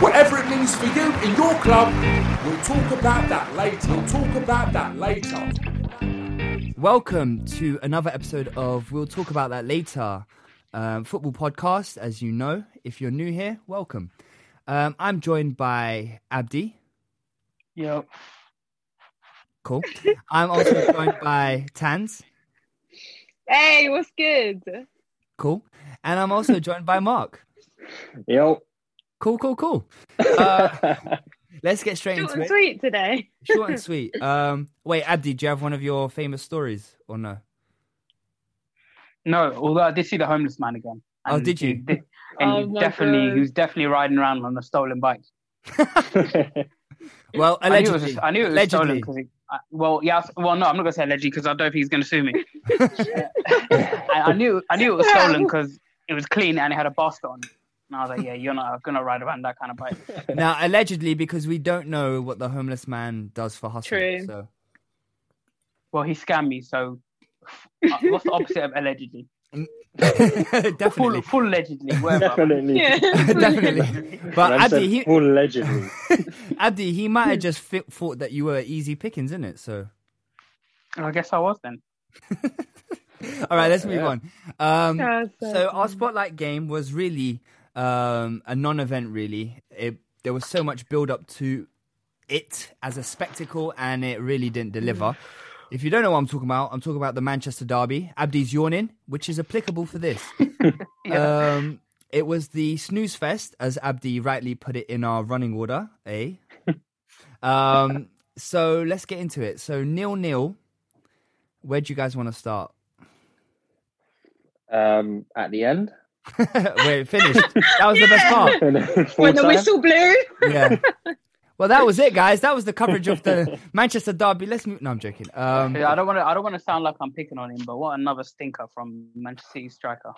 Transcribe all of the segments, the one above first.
Whatever it means for you in your club, we'll talk about that later. We'll talk about that later. Welcome to another episode of We'll Talk About That Later um, football podcast. As you know, if you're new here, welcome. Um, I'm joined by Abdi. Yep. Cool. I'm also joined by Tans. Hey, what's good? Cool. And I'm also joined by Mark. Yo. Cool, cool, cool. Uh, let's get straight Short into and it. sweet today. Short and sweet. Um, wait, Abdi, do you have one of your famous stories or no? No, although I did see the homeless man again. Oh, did you? he did- and Oh he definitely, God. he was definitely riding around on a stolen bike. Well, I knew it was, allegedly. I knew it was allegedly. stolen because. Well, yeah. I- Well, no, I'm not gonna say allegedly because I don't think he's gonna sue me. I, I knew, I knew it was stolen because it was clean and it had a basket on. it. And I was like, yeah, you're not gonna ride around that kind of bike. Now, allegedly, because we don't know what the homeless man does for hustle. True. So, Well, he scammed me, so uh, what's the opposite of allegedly? Full, definitely, full allegedly, whatever. Definitely. definitely. But Man Abdi, he, full allegedly. Abdi, he might have just fi- thought that you were easy pickings, in it. So, I guess I was then. all right, let's move Yeah. on. Um, That's so so our spotlight game was really um, a non-event. Really, it, there was so much build up to it as a spectacle, and it really didn't deliver. If you don't know what I'm talking about, I'm talking about the Manchester Derby. Abdi's yawning, which is applicable for this. um, it was the snooze fest, as Abdi rightly put it in our running order. Eh? um, so let's get into it. So nil nil. Where do you guys want to start? um, at the end. Where it finished. That was the best part. when the whistle blew. Yeah. Well, that was it, guys. That was the coverage of the Manchester Derby. Let's move. No, I'm joking. Um, Yeah, I don't want to. I don't want to sound like I'm picking on him, but what another stinker from Manchester City striker.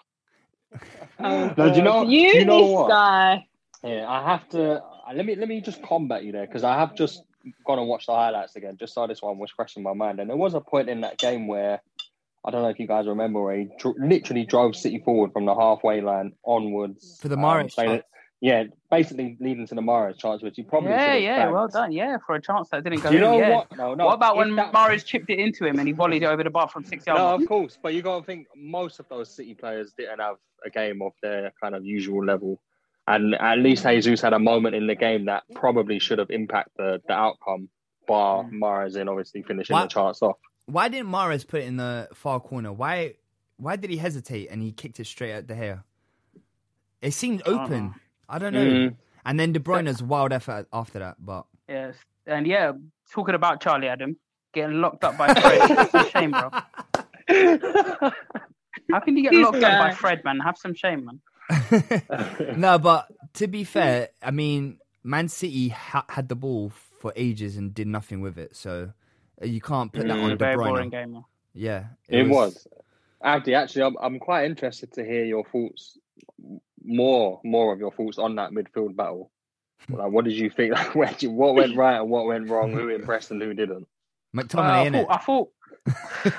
Oh, No, do you know- God. do you know this what? guy. Yeah, I have to. uh, Let me let me just combat you there because I have just gone and watched the highlights again. Just so this one was fresh in my mind, and there was a point in that game where I don't know if you guys remember where he dr- literally drove City forward from the halfway line onwards For the um, Mahrez chance. yeah, basically leading to the Mahrez chance, which he probably Yeah, yeah, bagged. well done. Yeah, for a chance that didn't go Do you in. know yeah. what? No, no. what about when that- Mahrez chipped it into him and he volleyed it over the bar from six yards? No, of course, but you got to think most of those City players didn't have a game of their kind of usual level, and at least Jesus had a moment in the game that probably should have impacted the, the outcome. Bar Mahrez in obviously finishing Why- the charts off. Why didn't Mahrez put it in the far corner? Why? Why did he hesitate and he kicked it straight at De Gea? It seemed open. I don't know. Mm. And then De Bruyne's wild effort after that, but Yes, and yeah, talking about Charlie Adam getting locked up by Fred. That's a shame, bro. How can you get This locked up by. Fred, man? Have some shame, man. no. But to be fair, I mean, Man City ha- had the ball for ages and did nothing with it, so you can't put that Mm. on De Very Bruyne. boring game. Yeah, It was. Abdi, actually, I'm, I'm quite interested to hear your thoughts more more of your thoughts on that midfield battle. Like, what did you think? Like, where did you, what went right and what went wrong? Who impressed and who didn't? Uh, McTominay, I thought, I thought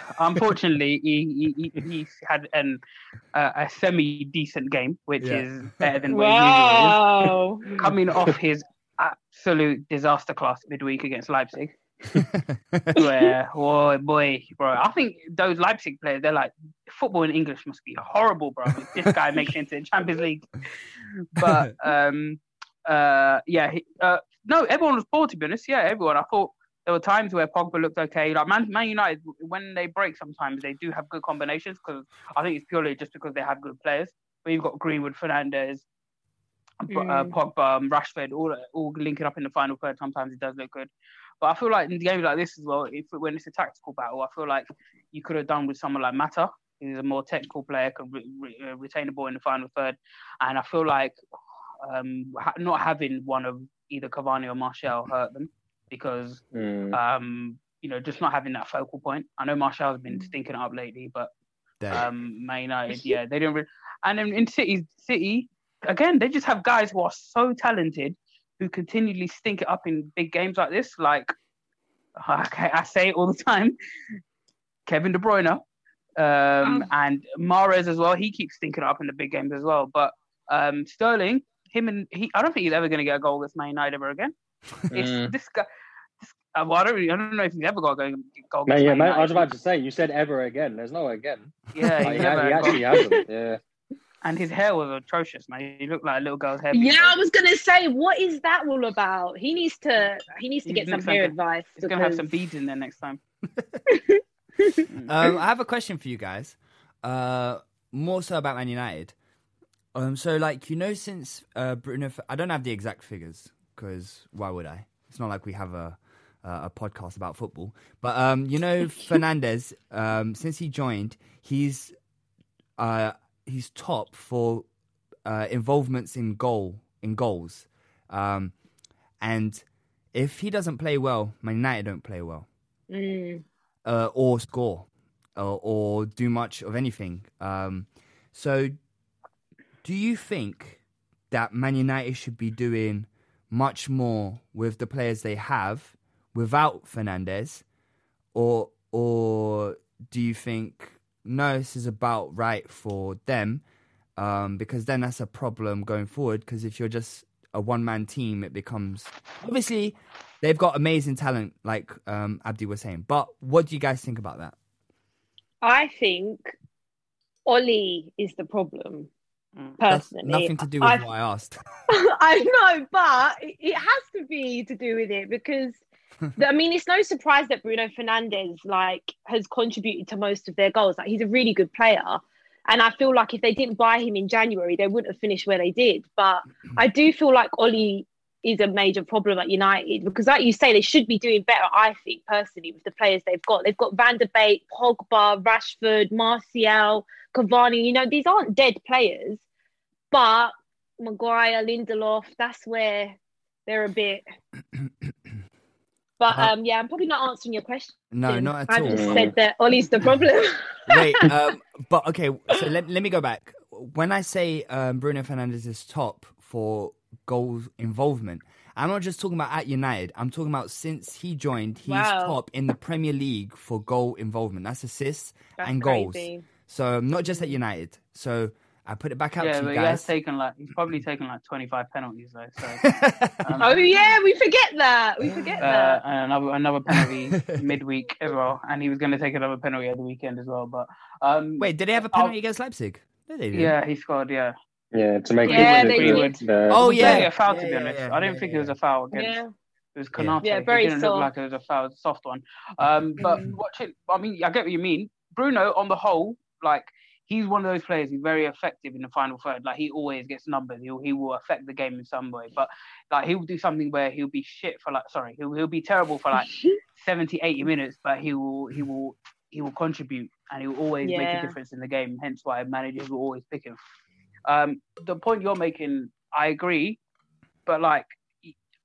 unfortunately, he, he, he, he had an, uh, a semi decent game, which Yeah. is better than what he Wow. usually is. Coming off his absolute disaster class midweek against Leipzig. where, oh boy, bro, I think those Leipzig players, they're like, football in English must be horrible, bro. This guy makes it into the Champions League. But, um, uh, yeah, he, uh, no, everyone was poor, to be honest. Yeah, everyone. I thought there were times where Pogba looked okay. Like Man, Man United, when they break, sometimes they do have good combinations because I think it's purely just because they have good players. But you've got Greenwood, Fernandes, uh, Mm. Pogba, um, Rashford, all all linking up in the final third. Sometimes it does look good. But I feel like in games like this as well, if when it's a tactical battle, I feel like you could have done with someone like Mata, who's a more technical player, can re- re- uh, retain the ball in the final third. And I feel like um, ha- not having one of either Cavani or Martial hurt them because Mm. um, you know just not having that focal point. I know Martial's been stinking up lately, but Dead. um, Man United, yeah, they didn't. Really... And then in City, City again, they just have guys who are so talented who continually stink it up in big games like this. Like okay, I say it all the time, Kevin De Bruyne, um, Oh. and Mahrez as well. He keeps stinking it up in the big games as well. But um, Sterling, him and he, I don't think he's ever going to get a goal against Man United ever again. It's Mm. this guy. This, uh, well, I don't, really, I don't know if he's ever got a goal goal Man, yeah, Man man, I was about to say, you said ever again. There's no again. Yeah, Like, he, he actually hasn't. Yeah. And his hair was atrocious, man. He looked like a little girl's hair. Yeah, I was gonna say, what is that all about? He needs to he needs to He get some needs hair something. advice. He's gonna have some beads in there next time. Um, I have a question for you guys. Uh, more so about Man United. Um, so like you know, since uh, Bruno, I don't have the exact figures because why would I? It's not like we have a uh, a podcast about football. But um, you know, Fernandes. Um, since he joined, he's uh, he's top for uh, involvements in goal in goals. Um, and if he doesn't play well, Man United don't play well Mm. uh, or score or, or do much of anything. Um, so, do you think that Man United should be doing much more with the players they have without Fernandes, or or do you think no, this is about right for them? Um, because then that's a problem going forward. Because if you're just a one man team, it becomes obviously they've got amazing talent, like um, Abdi was saying. But what do you guys think about that? I think Ole is the problem. That's Personally, nothing to do with I- what I asked. I know, but it it has to be to do with it because I mean, it's no surprise that Bruno Fernandes like has contributed to most of their goals. Like he's a really good player, and I feel like if they didn't buy him in January, they wouldn't have finished where they did. But I do feel like Ole is a major problem at United because, like you say, they should be doing better. I think personally with the players they've got, they've got Van der Beek, Pogba, Rashford, Martial, Cavani. You know, these aren't dead players, but Maguire, Lindelof, that's where they're a bit. But Uh, um, yeah, I'm probably not answering your question. No, not at I all. I just said that Ole's the problem. Wait, um, but okay. So let, let me go back. When I say um, Bruno Fernandes is top for goal involvement, I'm not just talking about at United. I'm talking about since he joined, he's Wow. top in the Premier League for goal involvement. That's assists That's and goals. crazy. So not just at United. So I put it back out Yeah, to but you he has guys. taken like he's probably taken like 25 penalties though. So um, oh yeah, we forget that. We forget uh, that. another another penalty midweek as well, and he was going to take another penalty at the weekend as well. But um, Wait, did he have a penalty against Leipzig? No, they didn't. yeah, he scored. Yeah, Yeah, to make Yeah, it they Greenwood. did. the- Oh, It yeah. a foul Yeah, to be honest. yeah, I didn't yeah, think yeah. it was a foul against. Yeah. It was Yeah. Konate. Yeah, it very didn't look soft. like it was a foul, soft one. Um, but Mm. watch. I mean, I get what you mean. Bruno, on the whole, like he's one of those players who's very effective in the final third. Like he always gets numbers. He'll he will affect the game in some way. But like he'll do something where he'll be shit for like sorry, he'll he'll be terrible for like 70, 80 minutes, but he will he will he will contribute and he will always make a difference in the game. Hence why managers will always pick him. Um, the point you're making, I agree, but like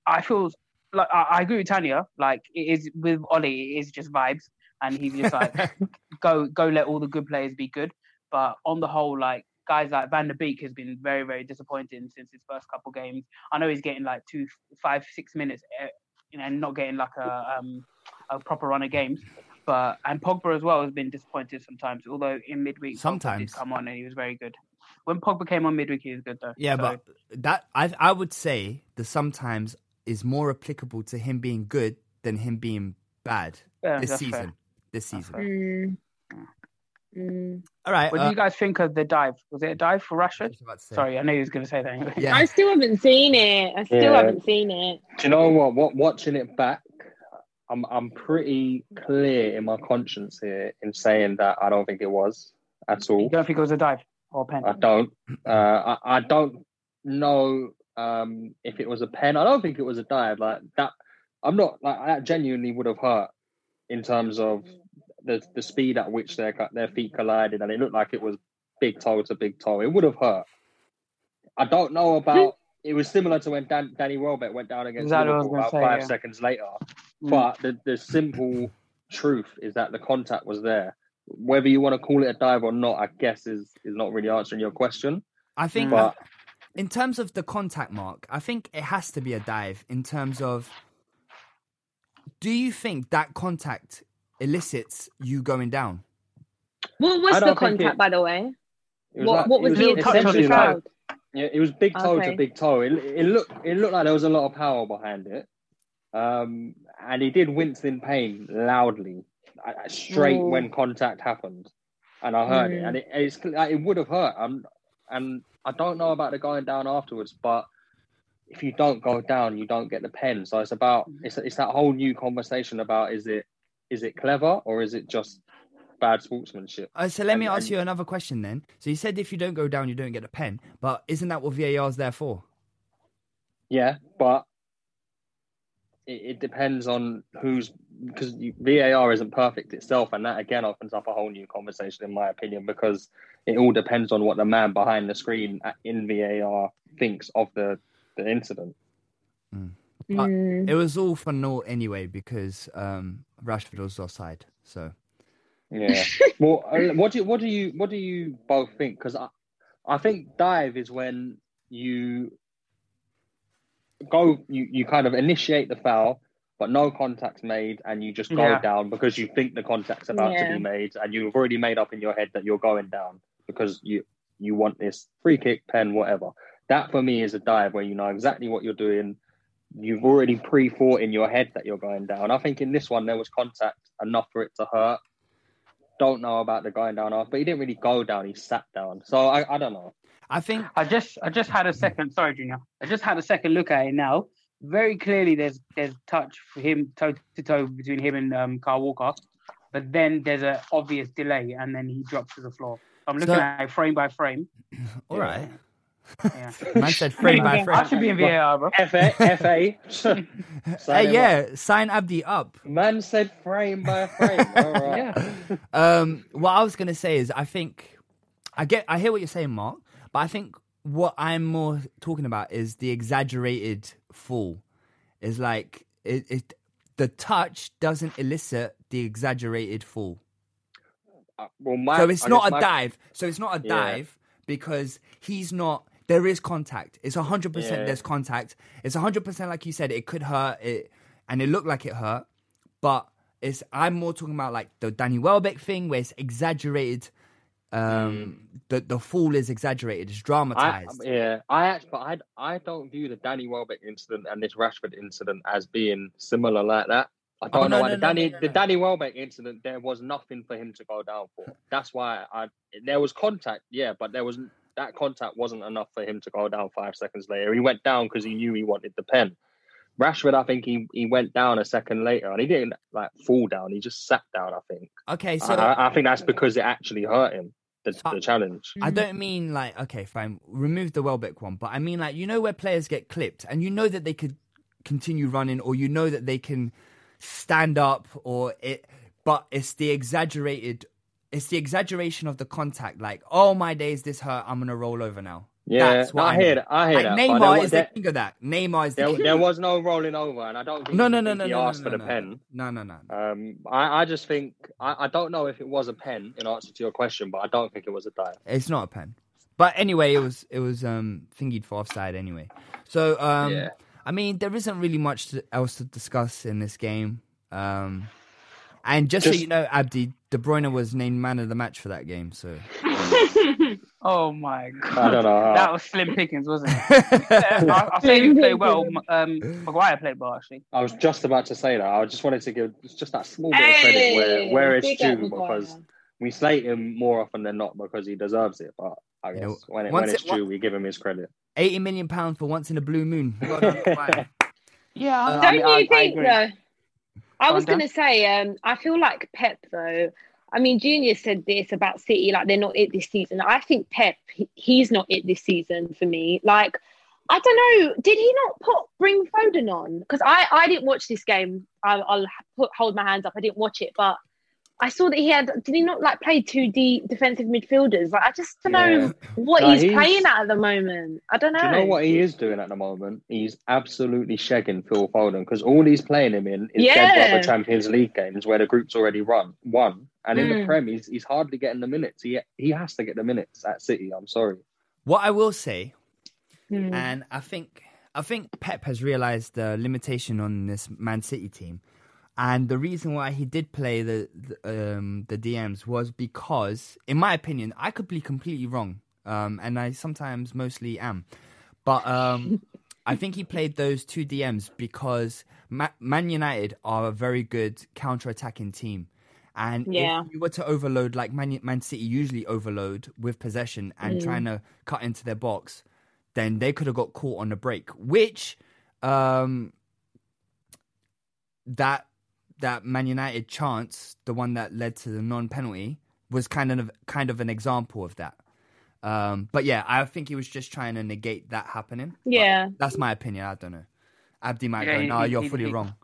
I feel like I, I agree with Tanya. Like it is with Ole, it is just vibes, and he's just like go go let all the good players be good. But on the whole, like guys like Van der Beek has been very, very disappointing since his first couple games. I know he's getting like two, five, six minutes, eh, you know, and not getting like a um, a proper run of games. But and Pogba as well has been disappointed sometimes. Although in midweek, Pogba Sometimes. did come on and he was very good. When Pogba came on midweek, he was good though. Yeah, So, but that I I would say the sometimes is more applicable to him being good than him being bad Yeah, this that's season. fair. This season. Mm. All right. what do uh, you guys think of the dive? Was it a dive for Rashford? just about to say. Sorry, I knew he was going to say that. Anyway. Yeah. I still haven't seen it. I still Yeah. haven't seen it. Do you know what? What watching it back, I'm I'm pretty clear in my conscience here in saying that I don't think it was at all. You don't think it was a dive or a pen? I don't. Uh, I, I don't know um, if it was a pen. I don't think it was a dive. Like that, I'm not like that. Genuinely would have hurt in terms of the the speed at which their their feet collided, and it looked like it was big toe to big toe. It would have hurt. I don't know about. It was similar to when Dan, Danny Welbeck went down against Exactly what I was Liverpool about say, five yeah. seconds later. Mm. But the, the simple truth is that the contact was there. Whether you want to call it a dive or not, I guess is is not really answering your question. I think But in terms of the contact mark, I think it has to be a dive in terms of do you think that contact elicits you going down? What was the contact, it- by the way? was What, like- what was, was the touch essentially the like- Yeah, it was big toe Okay. to big toe. It, it looked it looked like there was a lot of power behind it, um, and he did wince in pain loudly, uh, straight Ooh. when contact happened, and I heard it, Mm. and it it's, it would have hurt. Um, and I don't know about the going down afterwards, but if you don't go down, you don't get the pen. So it's about it's it's that whole new conversation about is it is it clever or is it just bad sportsmanship? Uh, so let me ask and- you another question then. So you said if you don't go down, you don't get a pen, but isn't that what VAR's there for? Yeah, but it, it depends on who's because VAR isn't perfect itself, and that again opens up a whole new conversation, in my opinion, because it all depends on what the man behind the screen in VAR thinks of the the incident. But Mm. it was all for naught anyway because um, Rashford was offside. So Yeah. well, uh, what do you, what do you what do you both think? Because I I think dive is when you go you, you kind of initiate the foul, but no contact's made, and you just go Yeah. down because you think the contact's about to be made, and you've already made up in your head that you're going down because you you want this free kick, pen, whatever. That for me is a dive where you know exactly what you're doing. You've already pre-thought in your head that you're going down. I think in this one there was contact enough for it to hurt. Don't know about the going down off, but he didn't really go down. He sat down. So I, I don't know. I think I just I just had a second. Sorry, Junior. I just had a second look at it now. Very clearly, there's there's touch for him toe to toe between him and um, Kyle Walker, but then there's an obvious delay, and then he drops to the floor. I'm looking So- at it frame by frame. all right. Yeah. Man said frame by I should be in VAR, bro. FA, FA. Hey, him yeah, sign Abdi up. up. Man said frame by frame. All right. Yeah. Um, what I was gonna say is, I think I get, I hear what you're saying, Mark, but I think what I'm more talking about is the exaggerated fall. Is like it, it, the touch doesn't elicit the exaggerated fall. Uh, well, my, so it's I not a my- dive. So it's not a Yeah. dive because he's not. There is contact. It's hundred percent. Yeah. There's contact. It's hundred percent. Like you said, it could hurt. It and it looked like it hurt, but it's. I'm more talking about like the Danny Welbeck thing where it's exaggerated. Um, the the fall is exaggerated. It's I, dramatized. yeah, I actually, but I, I don't view the Danny Welbeck incident and this Rashford incident as being similar like that. I don't Oh, know no, why no, the no, Danny the. Danny Welbeck incident there was nothing for him to go down for. That's why I there was contact, yeah, but there was that contact wasn't enough for him to go down five seconds later. He went down because he knew he wanted the pen. Rashford, I think he, he went down a second later and he didn't like fall down. He just sat down. I think. okay, so I, I think that's because it actually hurt him. The, the challenge. I don't mean like okay, fine, remove the Welbeck one, but I mean like you know where players get clipped and you know that they could continue running or you know that they can stand up or it but it's the exaggerated it's the exaggeration of the contact like oh my days this hurt I'm gonna roll over now. Yeah, That's what I, I hear that. I hear Like that. Neymar there wa- is there- the king of that. Neymar is the there, king. there was no rolling over, and I don't think no, he, no, no, no, he no, no, asked no, for the no. pen. No, no, no. Um, I, I just think I, I don't know if it was a pen in answer to your question, but I don't think it was a dive. It's not a pen. But anyway, it was it was um thingied for offside anyway. So um Yeah. I mean there isn't really much to, else to discuss in this game. Um and just, so you know, Abdi, De Bruyne was named man of the match for that game. So Oh my god. I don't know. how- That was slim pickings, wasn't it? I, I say he played well. Um, Maguire played well actually. I was just about to say that. I just wanted to give just that small bit of credit where, where it's due because we slate him more often than not because he deserves it. But I guess know, when, it, when it's it- one- due, we give him his credit. eighty million pounds for once in a blue moon. Well done, Yeah, I, Don't I mean, you I, I think agree. though? I was going to say, um, I feel like Pep though. I mean, Junior said this about City, like they're not it this season. I think Pep, he- he's not it this season for me. Like, I don't know, did he not put bring Foden on? Because I, I didn't watch this game. I, I'll put, hold my hands up. I didn't watch it, but I saw that he had. Did he not like play two D defensive midfielders? Like, I just don't Yeah. know what No, he's, he's- playing at at the moment. I don't know. Do you know what he is doing at the moment? He's absolutely shagging Phil Foden because all he's playing him in is Yeah. dead rubber Champions League games where the group's already run won, and in the Mm. Prem he's, he's hardly getting the minutes. He he has to get the minutes at City. I'm sorry. What I will say, Hmm. and I think I think Pep has realized the limitation on this Man City team, and the reason why he did play the the, um, the DMs was because, in my opinion, I could be completely wrong, um, and I sometimes mostly am, but um, I think he played those two DMs because Ma- Man United are a very good counter-attacking team. And Yeah. if you were to overload like Man, Man City usually overload with possession and Mm. trying to cut into their box, then they could have got caught on the break. Which um, that that Man United chance, the one that led to the non-penalty, was kind of kind of an example of that. Um, but yeah, I think he was just trying to negate that happening. But Yeah. that's my opinion. I don't know. Abdi might Yeah, go, no, he- you're he- fully he- wrong.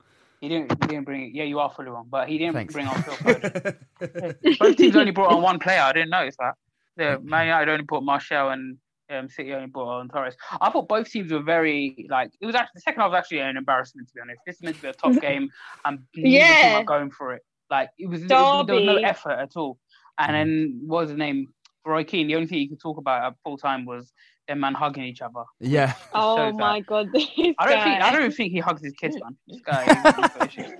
He didn't. He didn't bring. Yeah, you are fully wrong, but he didn't Thanks. bring on Phil Foden. Both teams only brought on one player. I didn't notice that. The Man United only put Martial and um, City only brought on Torres. I thought both teams were very like. It was actually the second half was actually an embarrassment to be honest. This is meant to be a top game, and neither team Yeah. going for it. Like it was, it was there was no effort at all. And then what was the name? Roy Keane. The only thing he could talk about at full time was them man hugging each other. Yeah. Oh shows my god, I don't think. I don't even think he hugs his kids, man. This guy. he's got issues.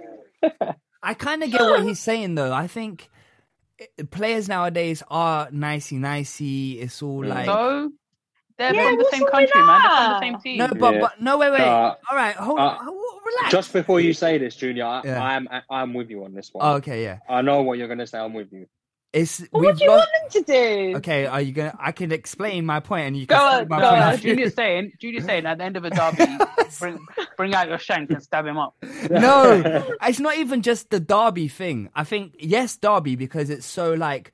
I kind of get what he's saying though. I think players nowadays are nicey nicey. It's all like So they're Yeah, from the same country, with man. They're from the that? same team. no, but Yeah. but no, wait, wait. Uh, all right, hold uh, on, relax. Just before you say this, Junior, I, Yeah. I'm I'm with you on this one. oh, okay, yeah. I know what you're gonna say. I'm with you. It's Well, we've what do you lost. want them to do? Okay, are you gonna? I can explain my point, and you Go can on, see my go point on. Junior's saying, Junior's saying at the end of a derby, bring bring out your shank and stab him up. no, it's not even just the Derby thing. I think yes, Derby because it's so like,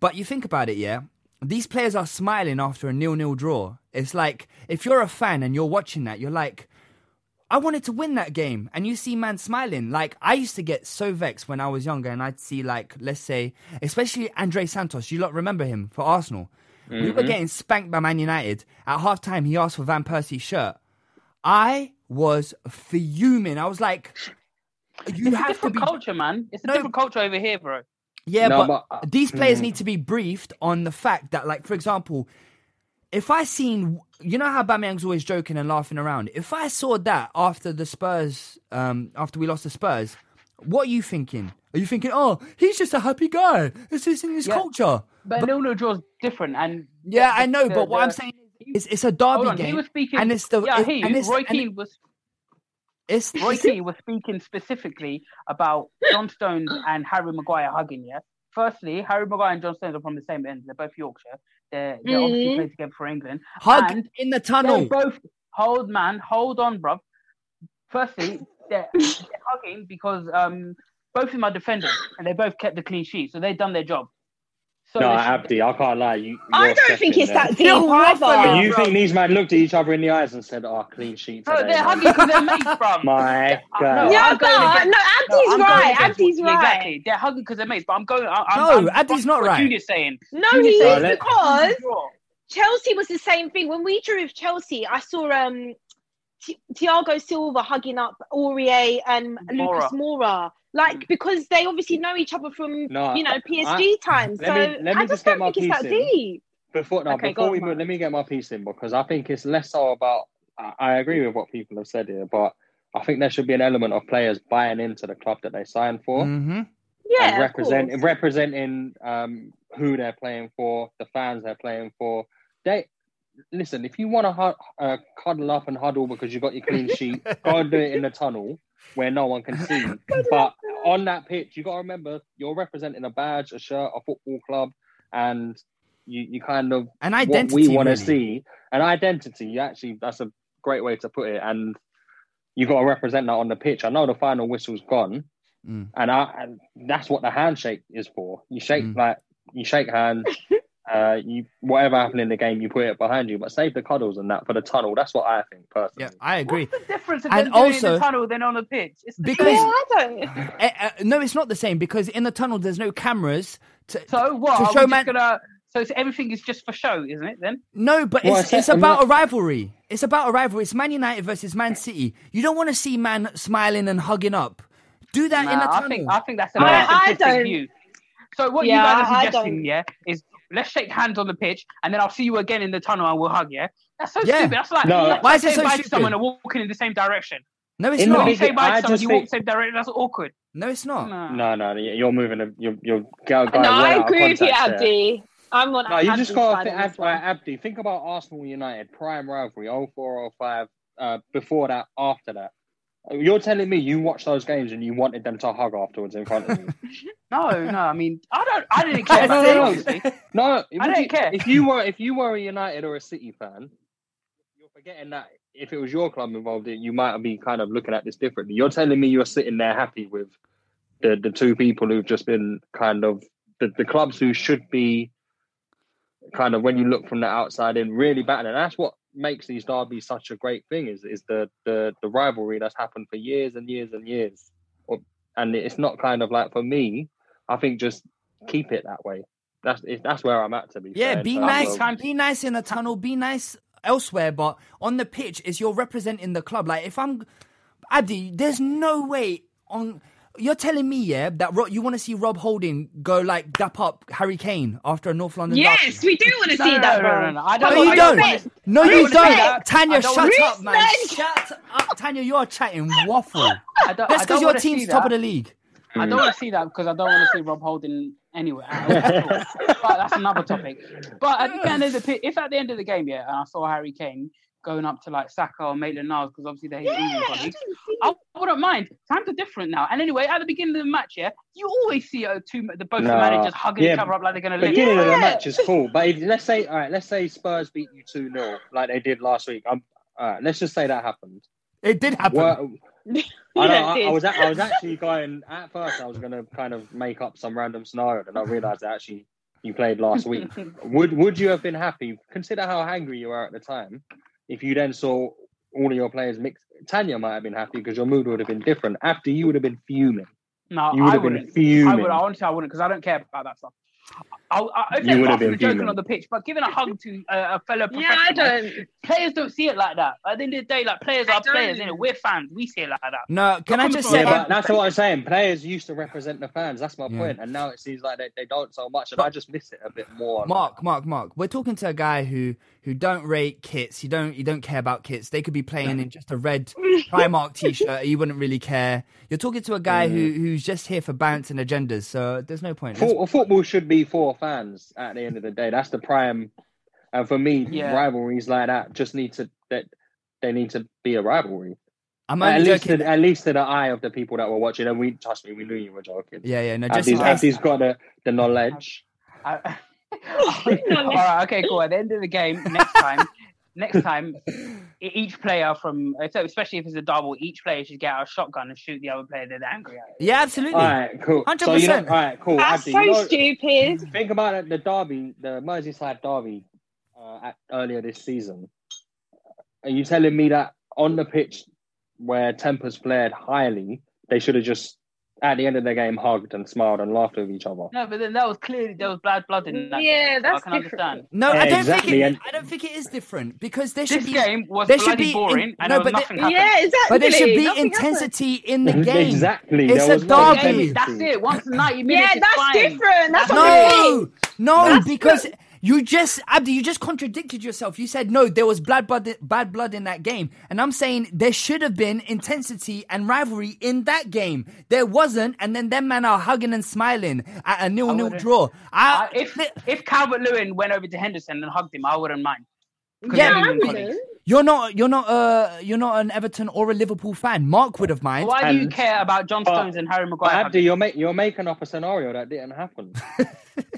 but you think about it, yeah. These players are smiling after a nil-nil draw. It's like if you're a fan and you're watching that, you're like, I wanted to win that game, and you see man smiling. Like I used to get so vexed when I was younger, and I'd see like, let's say, especially Andre Santos. You lot remember him for Arsenal? We were mm-hmm. getting spanked by Man United at half time. He asked for Van Persie's shirt. I was fuming. I was like, you It's a have to different be. culture, man. It's a No. different culture over here, bro. Yeah, No, but, but, uh, these players mm. need to be briefed on the fact that, like, for example, if I seen, you know how Aubameyang's always joking and laughing around. If I saw that after the Spurs, um, after we lost the Spurs, what are you thinking? Are you thinking, oh, he's just a happy guy? This is in his Yeah. culture. But no, no draw's different, and Yeah, I know, the- but what I'm saying is, it's a derby on, game, he was speaking. and it's the yeah, it- he and it's, Roy and Keane was it's, Roy Keane was speaking specifically about John Stones and Harry Maguire hugging. Yeah. Firstly, Harry Maguire and John Stones are from the same end. They're both Yorkshire. They're, they Mhm. obviously played together for England. hug and in the tunnel. both hold man, hold on, bruv. Firstly, they're, they're hugging because um both of them are defenders and they both kept the clean sheet, so they've done their job. So No, Abdi, I can't lie. You, I don't think it's there. that deep You're either. You bro. think these men looked at each other in the eyes and said, "Oh, clean sheet." No, today, they're man." hugging because they're mates, bruv. My No, God. yeah, I'm but no, Abdi's I'm right. Abdi's yeah, right. Exactly. They're hugging because they're mates, but I'm going. I, I'm, No, I'm, Abdi's not what right. Junior's saying. No, Junior's he saying is because. Chelsea was the same thing. When we drew with Chelsea, I saw um Thiago Silva hugging up Aurier and Moura. Lucas Moura. Like because they obviously know each other from No, you know I- PSG times. let so me- let me I just just get don't my think it's that piece in. deep. Before no, Okay, go before on, we move, Mark. let me get my piece in because I think it's less so about. I, I agree with what people have said here, but I think there should be an element of players buying into the club that they sign for hmm Yeah, and represent representing um, who they're playing for, the fans they're playing for. They listen. If you want to hu- uh, cuddle up and huddle because you've got your clean sheet, go and do it in the tunnel where no one can see. but on that pitch, you got to remember you're representing a badge, a shirt, a football club, and you, you kind of An what identity. we want to really. see an identity. You actually, that's a great way to put it, and you got to represent that on the pitch. I know the final whistle's gone, Mm. and I and that's what the handshake is for. You shake Mm. like you shake hands. Uh, you whatever happened in the game, you put it behind you, but save the cuddles and that for the tunnel. That's what I think personally. Yeah, I agree. What's the difference of And them doing in also- the tunnel than on the pitch? It's the Because- Yeah, same. I don't. Eh, eh, no, it's not the same because in the tunnel there's no cameras to. So what? To show man- gonna? So it's, everything is just for show, isn't it? Then No, but Well, it's, it's about not- a rivalry. It's about a rivalry. It's Man United versus Man City. You don't want to see man smiling and hugging up. Do that in the tunnel. I think I think that's a No. I- I don't- view. So what Yeah, you guys are suggesting, yeah, is let's shake hands on the pitch and then I'll see you again in the tunnel and we'll hug, yeah. That's so Yeah. stupid. That's like No. that's Why is it so stupid? to someone and walking in the same direction. no, it's In not. you say bye I to someone, you walk think- the same direction. That's awkward. No, it's not. Nah. No, no, you're moving. A, you're you're go- going No, I agree with you, context there. Abdi. I'm on. No, you Abdi's just got to think, this. Ab- Abdi. Think about Arsenal United prime rivalry 04, 05, uh, before that, after that. You're telling me you watched those games and you wanted them to hug afterwards in front of you? No, no. I mean, I don't. I didn't care. No, no, it, no. No, I don't you- care. If you were if you were a United or a City fan, you're forgetting that if it was your club involved, in, you might be kind of looking at this differently. You're telling me you're sitting there happy with the the two people who've just been kind of the, the clubs who should be kind of when you look from the outside in really battling. And that's what makes these derbies such a great thing is is the the the rivalry that's happened for years and years and years. And it's not kind of like for me. I think just keep it that way. That's that's where I'm at to be. Yeah, fair, be terms nice. of- Be nice in the tunnel. Be nice elsewhere, but on the pitch is you're representing the club. Like if I'm Abdi, there's no way on. You're telling me, yeah, that Ro- you want to see Rob Holding go like dap up Harry Kane after a North London Yes, derby? we do want to No, see that, no, bro. no, no, I don't- No, on, you don't. respect. No, you Respect. don't. Tanya, don't shut up, man. Respect. Shut up, Tanya. You're chatting waffle. I don't, That's because your team's top of the league. I don't want to see that because I don't want to see Rob Holding anywhere. but that's another topic. But at the end of the if at the end of the game, yeah, and I saw Harry Kane going up to like Saka or Maitland Niles because obviously they're his Yeah, England I colleagues. didn't I wouldn't mind. Times are different now. And anyway, at the beginning of the match, yeah, you always see uh, two the both the managers hugging Yeah, each other up like they're gonna live. beginning of the match is cool, but if, let's say all right, let's say Spurs beat you two 0 like they did last week. I'm, all right, let's just say that happened. It did happen. Well, I, know, it I, I did. was a- I was actually going at first. I was going to kind of make up some random scenario, and I realised that actually you played last week. would Would you have been happy? Consider how angry you were at the time. If you then saw all of your players mixed, Tanya might have been happy because your mood would have been different. After you would have been fuming. No, You would I have been wouldn't. I fuming. would. Honestly, I wouldn't because I don't care about that stuff. I, I, okay, You would apart have been joking fuming. on the pitch, but giving a hug to uh, a fellow Yeah, I don't. players don't see it like that. At the end of the day, like players I are players, don't. innit? We're fans. We see it like that. No, can I coming just say? a Yeah, Yeah, but that's what I'm saying. Players used to represent the fans. That's my Yeah. point. And now it seems like they, they don't so much, and But- I just miss it a bit more. Mark, Mark, Mark. We're talking to a guy who who don't rate kits. You don't you don't care about kits. They could be playing in just a red Primark t-shirt. You wouldn't really care. You're talking to a guy who mm. who's just here for balance and agendas. So there's no point. Let's- football should be for fans at the end of the day. That's the prime. And for me, Yeah. rivalries like that just need to that they need to be a rivalry. I'm At least, joking. to, at least to the eye of the people that were watching. And we trust me, we knew you were joking. Yeah, yeah. No, just in Abdi's, case. Abdi's got the, the knowledge. I- All right, okay, cool. At the end of the game, next time, next time, each player from, especially if it's a double, each player should get out a shotgun and shoot the other player they're angry at. Yeah, absolutely. All right, cool. So you know, 100%. all right, cool. That's Abdi, so you know- stupid. Think about it, the derby, the Merseyside derby uh, at, earlier this season. Are you telling me that on the pitch where tempers flared highly, they should have just at the end of the game hugged and smiled and laughed with each other? No, but then that was clearly there was bad blood in that. Yeah, I that's can different. understand. No, Yeah, I don't exactly, think it. and- I don't think it is different because there should This be. game was there should bloody be in- boring, and no, but nothing there- happened. Yeah, exactly. But there should be Nothing intensity in the game. exactly. It's there a was derby. That's it. Once 90 happened. minutes Yeah, that's fine. different. That's what I mean. No, no, That's because good. You just, Abdi, you just contradicted yourself. You said no, there was blood, blood, bad blood in that game, and I'm saying there should have been intensity and rivalry in that game. There wasn't, and then them men are hugging and smiling at a nil-nil wouldn't- draw. I, Uh, if if Calvert Lewin went over to Henderson and hugged him, I wouldn't mind. 'Cause Yeah, I even you're not, you're not, uh, you're not an Everton or a Liverpool fan. Mark would have mind. Why do you care about John But- Stones and Harry But Maguire? Abdi, you're, make, you're making up a scenario that didn't happen.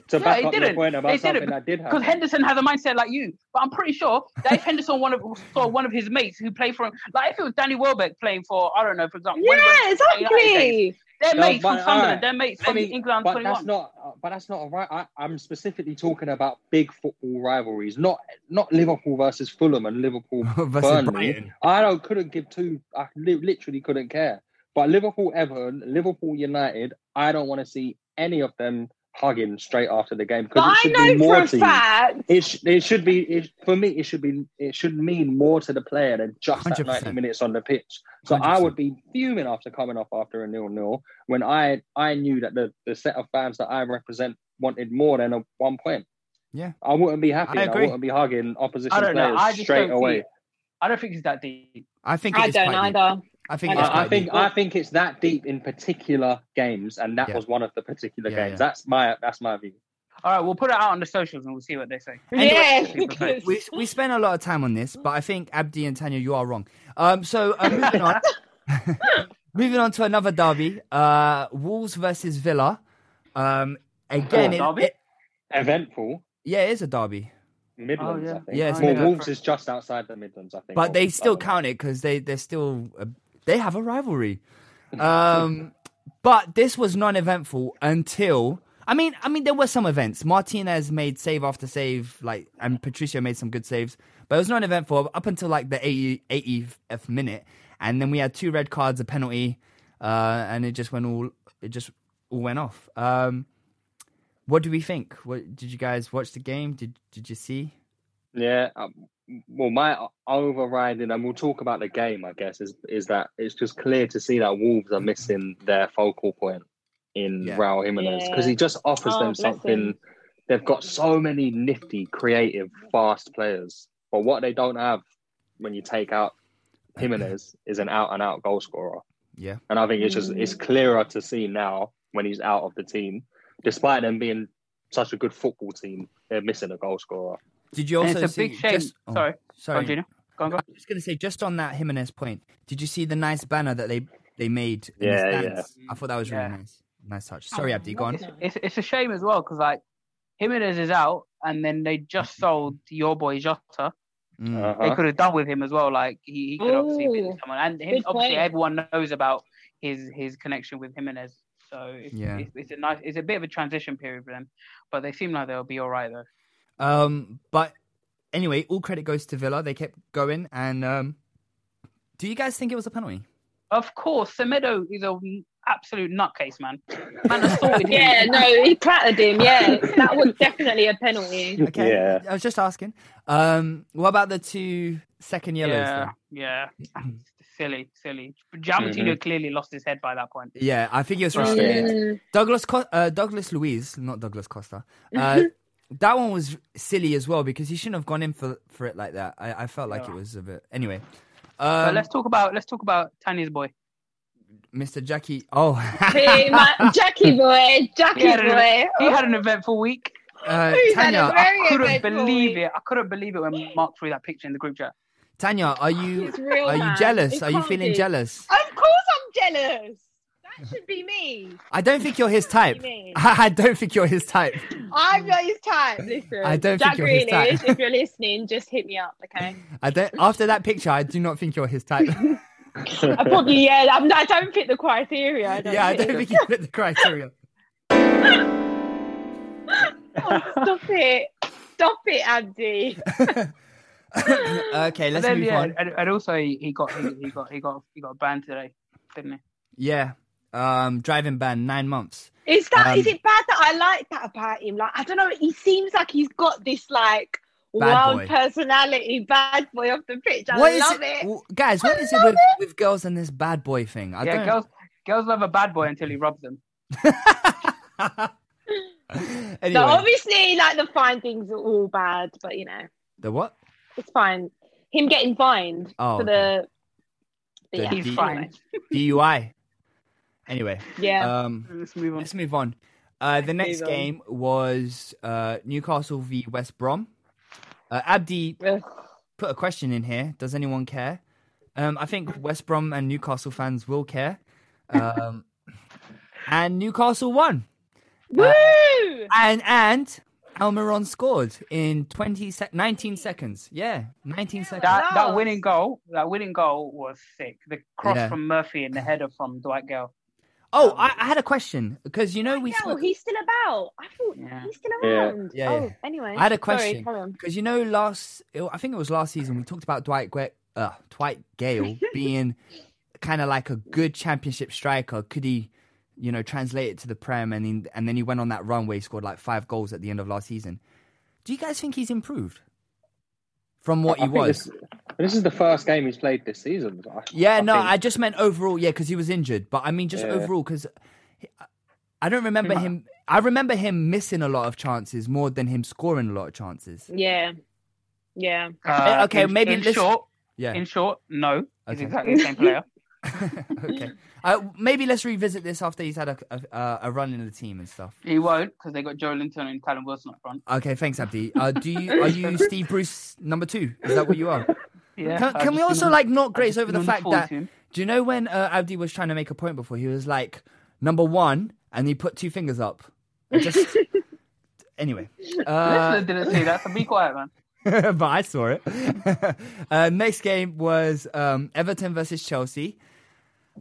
to Yeah, back it up your didn't. point about It something didn't that did happen. because. Henderson has a mindset like you. But I'm pretty sure that if Henderson one of, saw one of his mates who played for him, like if it was Danny Welbeck playing for I don't know, for example, one of Yeah, those United days, exactly. Their No, mates but, from Sunderland, alright. their mates Let from me- England but 21. that's not. uh, But that's not right. I, I'm specifically talking about big football rivalries, not not Liverpool versus Fulham and Liverpool Versus Burnley. Brighton. I don't couldn't give two. I li- literally couldn't care. But Liverpool Everton, Liverpool United, I don't want to see any of them hugging straight after the game But because it I should know be more for a to you. fact. It, sh- it should be it, for me. It should be it should mean more to the player than just that 100%. ninety minutes on the pitch. So I 100%. would be fuming after coming off after a nil nil when I I knew that the, the set of fans that I represent wanted more than a one point. Yeah. I wouldn't be happy. I and I, wouldn't be hugging opposition I players just straight don't away. See, I don't think it's that deep. I think I it's don't either. deep. Either. I think I it's I, I think deep. I think it's that deep in particular games, and that Yeah. was one of the particular Yeah, games. yeah. That's my that's my view. All right, we'll put it out on the socials and we'll see what they say. Yeah, because- we we spent a lot of time on this, but I think Abdi and Tanya, you are wrong. Um, so uh, moving on, moving on to another derby, uh, Wolves versus Villa. Um, again, Oh, it- derby? it- Eventful yeah, it is a derby, Midlands, yeah. I think. Yeah, it's well, Midlands. Wolves is just outside the Midlands, I think. but they still count it because they they're still uh, they have a rivalry. Um, but this was non-eventful until. I mean, I mean, there were some events. Martinez made save after save, like, and Patricio made some good saves, but it was non-eventful up until like the 80, 80th minute, and then we had two red cards, a penalty, uh, and it just went all, it just all went off. Um, what do we think? What did you guys watch the game? Did did you see? Yeah. Well, my overriding, and we'll talk about the game, I guess, is is that it's just clear to see that Wolves are missing their focal point in Yeah. Raul Jimenez because he just offers Oh, them something. him. They've got so many nifty, creative, fast players, but what they don't have when you take out Jimenez is an out and out goal scorer. Yeah. And I think it's just it's mm. clearer to see now when he's out of the team, despite them being such a good football team, they're missing a goal scorer. Did you And also it's a see? big shame. just- oh, Sorry. Go sorry. on, Junior. Go on, go on. I was just going to say just on that Jimenez point. Did you see the nice banner that they they made? In Yeah, the stands? I thought that was really Yeah. nice. Nice touch. Sorry, Abdi. Go on. It's, it's, it's a shame as well because like Jimenez is out and then they just sold your boy Jota. Mm. They Uh-huh. could have done with him as well. Like he, he could obviously Ooh, been someone, and him, obviously point. everyone knows about his his connection with Jimenez. So it's, Yeah. it's, it's a nice, it's a bit of a transition period for them, but they seem like they'll be all right though. Um, but anyway, all credit goes to Villa. They kept going. And um, do you guys think it was a penalty? Of course, Semedo is an absolute nutcase, man. Man assaulted him. Yeah, no, he clattered him. Yeah, that was definitely a penalty. Okay. Yeah. I was just asking. Um, what about the two second yellows? yeah, then? yeah. silly, silly. Giammattino clearly lost his head by that point. Yeah, I think he was frustrated. Mm, Douglas Co- uh, Douglas Luiz, not Douglas Costa. Uh, that one was silly as well because he shouldn't have gone in for for it like that. I, I felt like Yeah. it was a bit. Anyway, But um, let's talk about let's talk about Tanya's boy. Mr. Jackie. Oh, hey, my, Jackie boy, Jackie He had, boy. an, he had an eventful week. uh, He's had a Tanya. I couldn't believe week. it. I couldn't believe it when Mark threw that picture in the group chat. Tanya, are you He's real, are you jealous? It Are you feeling be. jealous? Of course, I'm jealous. That should be me. I don't think you're his type. I don't think you're his type. I'm not his type. Listen, I don't Jack think you're his type. If you're listening, just hit me up, okay? I don't. After that picture, I do not think you're his type. I probably yeah. I'm, I don't fit the criteria. I don't yeah, I fit. don't think you fit the criteria. Oh, stop it! Stop it, Andy. okay, let's then, move yeah, on. and, and also he, he got he, he got he got he got banned today, didn't he? Yeah, um, driving ban nine months. Is that is Um, it bad that I like that about him? Like I don't know. He seems like he's got this like Bad wild boy. personality, bad boy off the pitch. I What is love it, it. w- guys? What I is it with, it. with girls and this bad boy thing? I yeah, don't. girls girls love a bad boy until he robs them. anyway, So obviously, like the fine things are all bad, but you know, the what? it's fine. Him getting fined Oh, for the. The yeah, D- He's fine. DUI. Anyway, Yeah. um, Let's move on. let's move on. Uh, the next move on. game was uh, Newcastle v West Brom. Uh, Abdi Ugh. put a question in here. Does anyone care? Um, I think West Brom and Newcastle fans will care. Um, and Newcastle won. Woo! And and Almiron scored in 20 sec- 19 seconds. Yeah, 19 seconds. That that winning goal, that winning goal was sick. The cross Yeah. from Murphy and the header from Dwight Gayle. Oh, I, I had a question because you know we No, spoke- he's still about. I thought Yeah. he's still Yeah. around. Yeah, oh, yeah. anyway. I had a question because you know last I think it was last season we talked about Dwight Gwe- uh, Dwight Gayle being kind of like a good championship striker. Could he, you know, translate it to the Prem and he, and then he went on that run where he scored like five goals at the end of last season. Do you guys think he's improved from what I he think was? This, this is the first game he's played this season. I- Yeah, I no, think. I just meant overall. Yeah, because he was injured. But I mean, just Yeah. overall, because I don't remember him. I remember him missing a lot of chances more than him scoring a lot of chances. Yeah. Yeah. Uh, okay, in, maybe in let's- short, Yeah. in short, no, he's Okay. exactly the same player. okay. Uh, maybe let's revisit this after he's had a, a, a run in the team and stuff. He won't because they got Joelinton and Callum Wilson up front. Okay, thanks, Abdi. Uh, do you are you Steve Bruce number two? Is that what you are? Yeah. Can, can we also like not I've graze over the fact that him. do you know when uh, Abdi was trying to make a point before he was like number one and he put two fingers up. I Just anyway. Uh, Listener didn't say that, so be quiet, man. but I saw it. uh, next game was um, Everton versus Chelsea.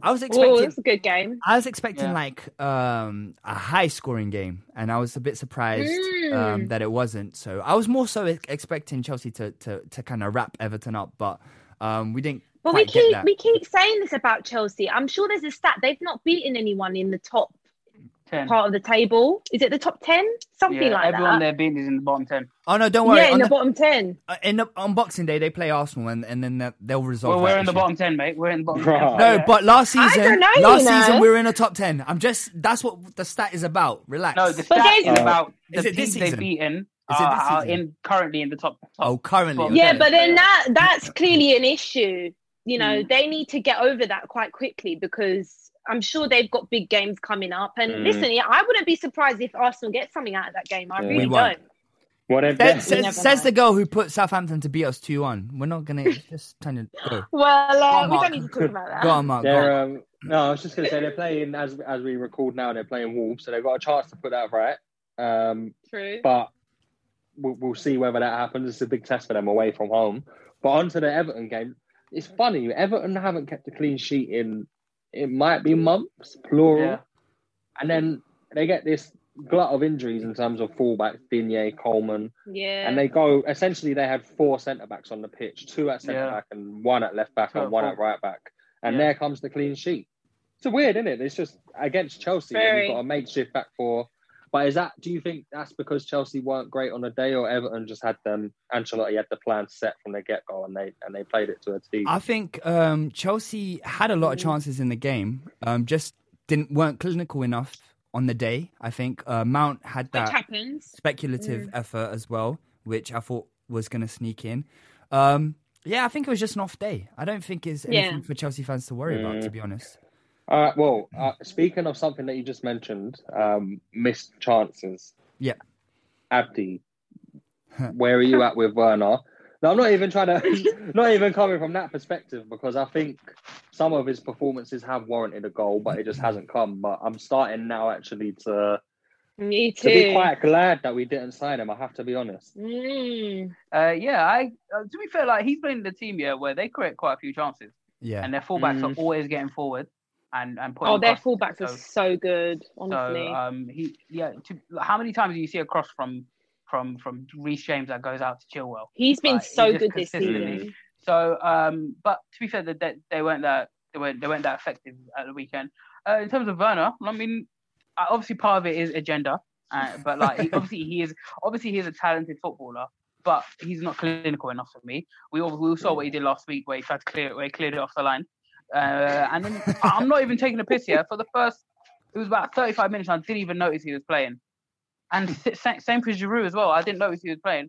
I was Oh, expecting. that's a good game. I was expecting Yeah. like um, a high scoring game, and I was a bit surprised Mm. um, that it wasn't. So I was more so expecting Chelsea to to, to kind of wrap Everton up, but um, we didn't But we quite get keep that. we keep saying this about Chelsea. I'm sure there's a stat they've not beaten anyone in the top Ten. part of the table. Is it the top ten? Something Yeah, like everyone that. there beating is in the bottom ten. Oh no, don't worry. yeah, in the, the, bottom ten. uh, in the, on Boxing Day they play Arsenal, and, and then that- they'll resolve. Well, we're in the bottom ten, mate. We're in the bottom Right. ten. No, Yeah. but last season, know, last you know. season we were in the top ten. I'm just that's what the stat is about. Relax. no, the But stat there's- is about the Is it teams they've season? beaten Is it are, this are in currently in the top. top oh, currently. Okay. Yeah, but then that that's clearly an issue. You know, Mm. they need to get over that quite quickly because I'm sure they've got big games coming up. And Mm. listen, yeah, I wouldn't be surprised if Arsenal get something out of that game. I Yeah. really don't. What if Says, says, says the girl who put Southampton to beat us 2 1. We're not going to just kind of go. Well, uh, Go on, we don't need to talk about that. Go on, Mark. Go on. Um, no, I was just going to say they're playing as as we record now. They're playing Wolves, so they've got a chance to put that right. Um, True. but we'll, we'll see whether that happens. It's a big test for them away from home. But onto the Everton game, it's funny. Everton haven't kept a clean sheet in it might be months, plural, Yeah. and then they get this glut of injuries in terms of fullbacks, Digne, Coleman, Yeah. and they go essentially they had four centre backs on the pitch, two at centre Yeah. back and one at left back Two and one at right back. And Yeah. there comes the clean sheet. It's weird, isn't it? It's just against Chelsea you've got a makeshift back four. But is that do you think that's because Chelsea weren't great on the day or Everton just had them Ancelotti had the plan set from the get go and they and they played it to a T? I think um, Chelsea had a lot of chances in the game, um, just didn't weren't clinical enough on the day. I think uh, Mount had Which that happens. speculative effort as well, which I thought was going to sneak in. Um, yeah, I think it was just an off day. I don't think it's anything Yeah. for Chelsea fans to worry about, Mm. to be honest. Uh, well, uh, speaking of something that you just mentioned, um, missed chances. Yeah. Abdi, where are you at with Werner? No, I'm not even trying to, not even coming from that perspective because I think some of his performances have warranted a goal, but it just hasn't come. But I'm starting now actually to Me to be quite glad that we didn't sign him. I have to be honest. Mm. Uh, yeah, I uh, to be fair, like he's playing in the team here where they create quite a few chances, Yeah. and their fullbacks Mm. are always getting forward and and. Oh, their fullbacks are So- so good, honestly. So um, he yeah. To, how many times do you see a cross from from from Reece James that goes out to Chilwell? He's been like, so good this season. So um, but to be fair, they, they weren't that they weren't they weren't that effective at the weekend. Uh, in terms of Werner, I mean, uh, obviously part of it is agenda, uh, but like he, obviously he is obviously he is a talented footballer. But he's not clinical enough for me. We all, we all saw what he did last week, where he tried to clear it, where he cleared it off the line. Uh, and then I'm not even taking a piss here. For the first, it was about 35 minutes. I didn't even notice he was playing. and same for Giroud as well. I didn't notice he was playing,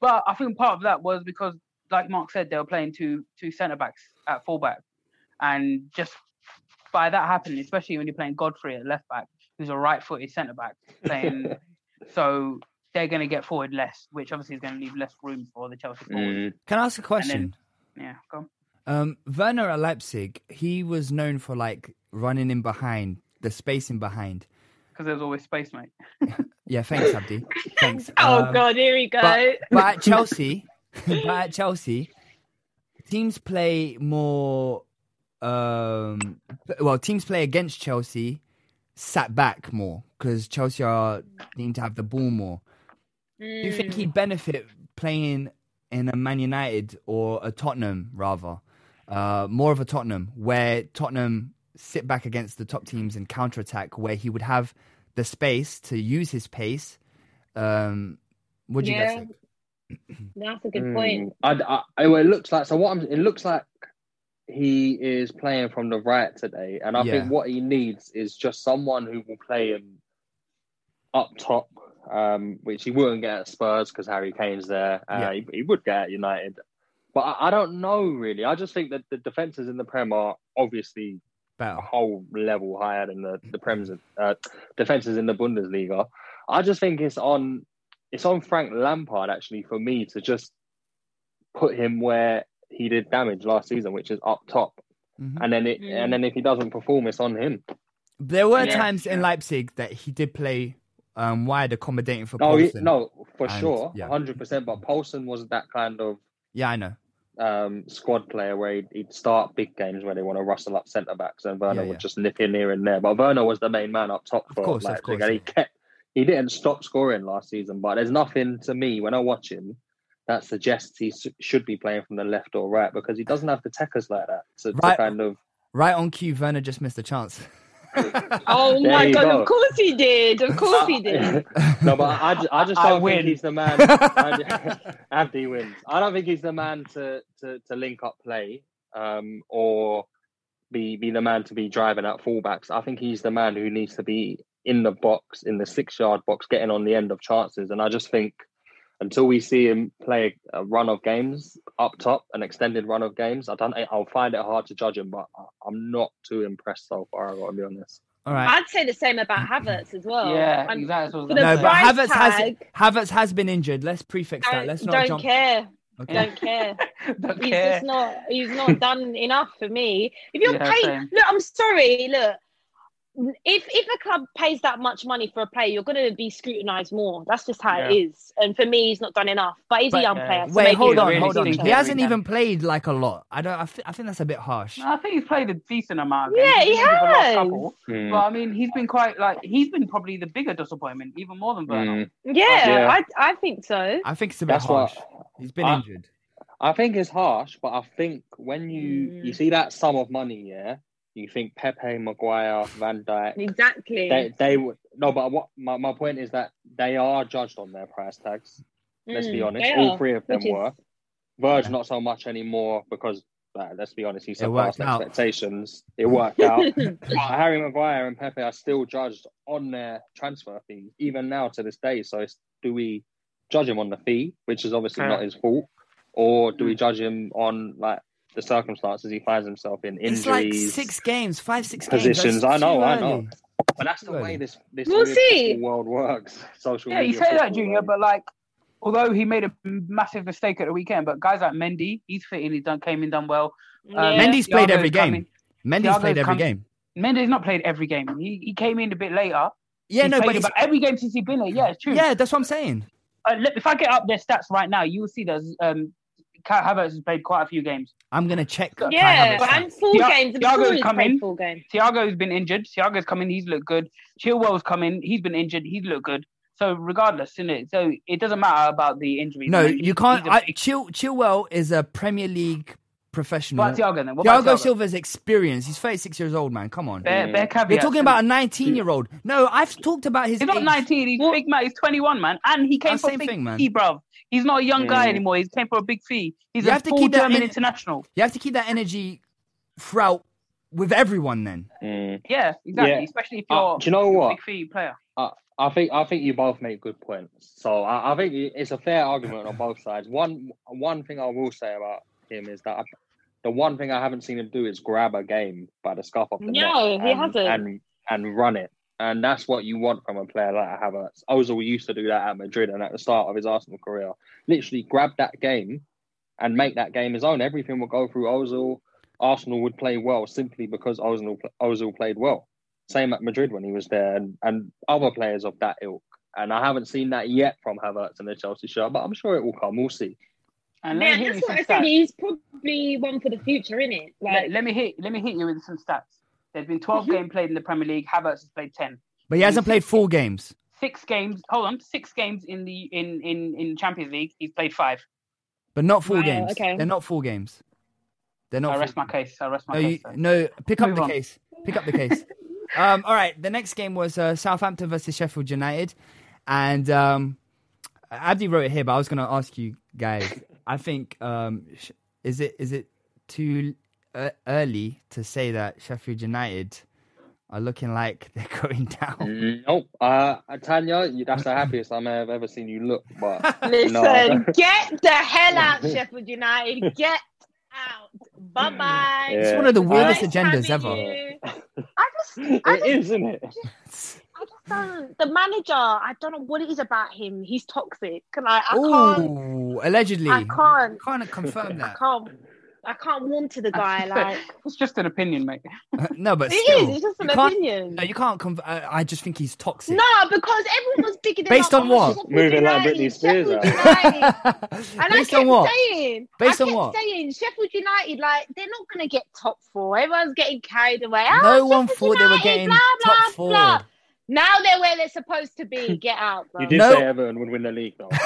but I think part of that was because, like Mark said, they were playing two two centre backs at fullback, and just by that happening, especially when you're playing Godfrey at left back, who's a right-footed centre back, playing, so they're going to get forward less, which obviously is going to leave less room for the Chelsea forwards. Mm. Can I ask a question? Yeah, go. on. Um, Werner at Leipzig, he was known for like running in behind, the spacing behind. because there's always space, mate. Yeah, thanks, Abdi. Thanks. Oh Um, God, here we go. But, but at Chelsea, but at Chelsea, teams play more. Um, well, teams play against Chelsea, sat back more because Chelsea are needing to have the ball more. Do you think he'd benefit playing in a Man United or a Tottenham rather? Uh, more of a Tottenham, where Tottenham sit back against the top teams and counter attack, where he would have the space to use his pace. Um, what do you guys Yeah. think? That's a good Mm. point. I, I, I- well, it looks like so. What I'm, it looks like he is playing from the right today, and I Yeah. think what he needs is just someone who will play him up top, um, which he wouldn't get at Spurs because Harry Kane's there. Uh, Yeah. he, he would get at United, but I, I don't know really. I just think that the defenses in the Prem are obviously a whole level higher than the the Prem's uh, defenses in the Bundesliga. I just think it's on it's on Frank Lampard actually for me to just put him where he did damage last season, which is up top. Mhm. And then it Mm. and then if he doesn't perform, it's on him. There were Yeah. times in Leipzig that he did play um, wide, accommodating for No, he, no, for And, sure, yeah. hundred percent. But Poulsen was that kind of Yeah, I know. Um, squad player where he'd, he'd start big games where they want to rustle up centre backs, and Werner Yeah, would just nip in here and there. But Werner was the main man up top for course, of Leipzig, course, and he yeah. kept he didn't stop scoring last season. But there's nothing to me when I watch him that suggests he should be playing from the left or right because he doesn't have the techers like that to, to Right. kind of. Right on cue, Werner just missed a chance. Oh There my God! go. Of course he did. Of course he did. no, but I, I just I don't win. think he's the man. I, Abdi wins. I don't think he's the man to, to, to link up play um, or be be the man to be driving at fullbacks. I think he's the man who needs to be in the box, in the six yard box, getting on the end of chances. And I just think until we see him play a run of games up top, an extended run of games, I don't. I'll find it hard to judge him, but I- I'm not too impressed so far. I got to be honest. All right. I'd say the same about Havertz as well. yeah, I'm- exactly. what I was for gonna the No, but price Havertz has Havertz has been injured. Let's prefix that. Let's not don't jump. care. Okay. Don't care. Don't He's care. just not. He's not done enough for me. If you're Yeah, paying, same. look, I'm sorry. Look, if if a club pays that much money for a player, you're going to be scrutinised more. That's just how it Yeah. is. And for me, he's not done enough. But he's But- a young Yeah. player. so Wait, hold on, really hold on. He hasn't even played like a lot. I don't. I, th- I think that's a bit harsh. I think he's played a decent amount. Of Yeah, games. he He's played for the last has. couple. Hmm. But I mean, he's been quite like he's been probably the bigger disappointment, even more than Werner. Mm. Yeah, Yeah. I I think so. I think it's a bit That's harsh. what He's been I- injured. I think it's harsh, but I think when you Mm. you see that sum of money, yeah, you think Pepe, Maguire, Van Dijk, Exactly. they they would no, but what my, my point is that they are judged on their price tags. Let's be Mm, honest, all are, three of them is- were. Verge Yeah. not so much anymore because uh, let's be honest, he It worked surpassed expectations. It worked out. but Harry Maguire and Pepe are still judged on their transfer fee, even now to this day. So it's, do we judge him on the fee, which is obviously Yeah. not his fault, or do we Mm. judge him on like the circumstances he finds himself in, Injuries, It's like six games, five, six positions? That's I know, I know. But that's the way this this We'll see. world works. Social Yeah, you media say that, Junior, world. but like, although he made a massive mistake at the weekend, but guys like Mendy, he's fitting, he done came in, done well. Yeah. Mendy's played Thiago's every game. coming- Mendy's Thiago's played every come- game. Mendy's not played every game. He he came in a bit later. Yeah, He's no, but about every game since he's been here. Yeah, it's true. yeah, that's what I'm saying. Uh, look, if I get up their stats right now, you will see that um, Kai Havertz has played quite a few games. I'm gonna check. Kai Yeah, Havertz and stats. full Thia- games. I'm Thiago's sure he's come in. full game. Thiago's been injured. Thiago's come in. He's looked good. Chilwell's come in. He's been injured. He's looked good. So regardless, isn't it? So it doesn't matter about the injury. No, I you can't. he's a I, big- Chilwell is a Premier League professional. What about Thiago then? What about Thiago Thiago? Silva's experience. He's 36 years old, man. Come on. Bare, bare caveats. You're talking about a 19 year old. No, I've talked about his. He's not 19. He's What? big man. He's 21, man, and he came That's for a same big thing, man. fee, bruv. He's not a young guy Mm. anymore. He's came for a big fee. He's You a have to full keep that German in- international. You have to keep that energy throughout with everyone. Then Mm. Yeah, exactly. Yeah. Especially if Uh, you're do you know a what? big fee player. I think I think you both make good points. So I, I think it's a fair argument on both sides. One one thing I will say about him is that I, the one thing I haven't seen him do is grab a game by the scuff of the No, neck he and, hasn't. and and run it. And that's what you want from a player like Havertz. Ozil used to do that at Madrid and at the start of his Arsenal career. Literally grab that game and make that game his own. Everything will go through Ozil. Arsenal would play well simply because Ozil Ozil played well. Same at Madrid when he was there, and, and other players of that ilk. And I haven't seen that yet from Havertz in the Chelsea shirt, but I'm sure it will come. We'll see. And let Yeah, that's what some I said. He's probably one for the future, isn't it? Let, Like, let me hit let me hit you with some stats. There's been 12 Mm-hmm. games played in the Premier League. Havertz has played 10. But he hasn't played full games. Six games. Hold on, six games in the in in in Champions League. He's played five. But not full Wow, games. okay. They're not full games. They're not. I full rest my games. case. I rest my No, case. you, no. Pick up the on. case. Pick up the case. um, all right. The next game was uh, Southampton versus Sheffield United, and um, Abdi wrote it here, but I was going to ask you guys. I think um, is it is it too uh, early to say that Sheffield United are looking like they're going down? Nope. Uh, Tanya, you- that's the happiest I may have ever seen you look. But listen, no. get the hell out, Sheffield United. Get out. Bye bye. It's one of the weirdest Nice agendas ever. you. I just, I it just, is, isn't it? I just don't. The manager, I don't know what it is about him. He's toxic. Like, I can't. Allegedly. I can't. Can't confirm I that. can't. I can't warm to the guy. Like it's just an opinion, mate. Uh, no, but it still, is. It's just an opinion. No, you can't. Conf- I, I just think he's toxic. No, because everyone was bigging him Based up. on Oh, what? Sheffield Moving like United, Britney Spears Sheffield out. United. And Based I on kept what? saying, Based I on kept what? saying, Sheffield United, like they're not going to get top four. Everyone's getting carried away. Oh, No one Sheffield thought they were getting blah, top blah, four. blah. Now they're where they're supposed to be. Get out, bro. You did No. say Everton would win the league, though.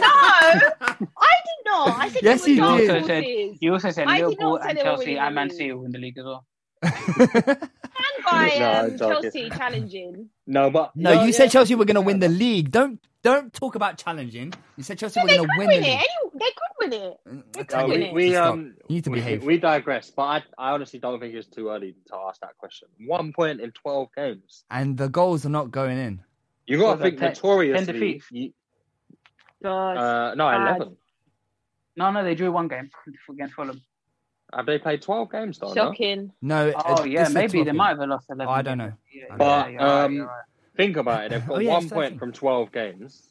No, I did not. I said Yes, they you did. dark Also said- You also said I Liverpool say and Chelsea winning and the Man league. City will win the league as well. And by No, um, joking. Chelsea challenging. no, but No, no, you yeah. said Chelsea were going to win the league. Don't don't talk about challenging. You said Chelsea Yeah, were going to win win the it. league. Any- They could win it. They Okay, No, could we, it. we um You need to we, behave. we digress, but I, I honestly don't think it's too early to ask that question. One point in twelve games. And the goals are not going in. You got Was to think 10 notoriously. 10 defeats? you- uh, no, bad. eleven. No, no, they drew one game against Fulham. Have they played twelve games though? No? Shocking. No. Oh yeah, maybe they might have lost eleven. Oh, I don't know. Yeah, I yeah, But, right, um, right. Think about it. They've got Oh, yeah, one point point from twelve games.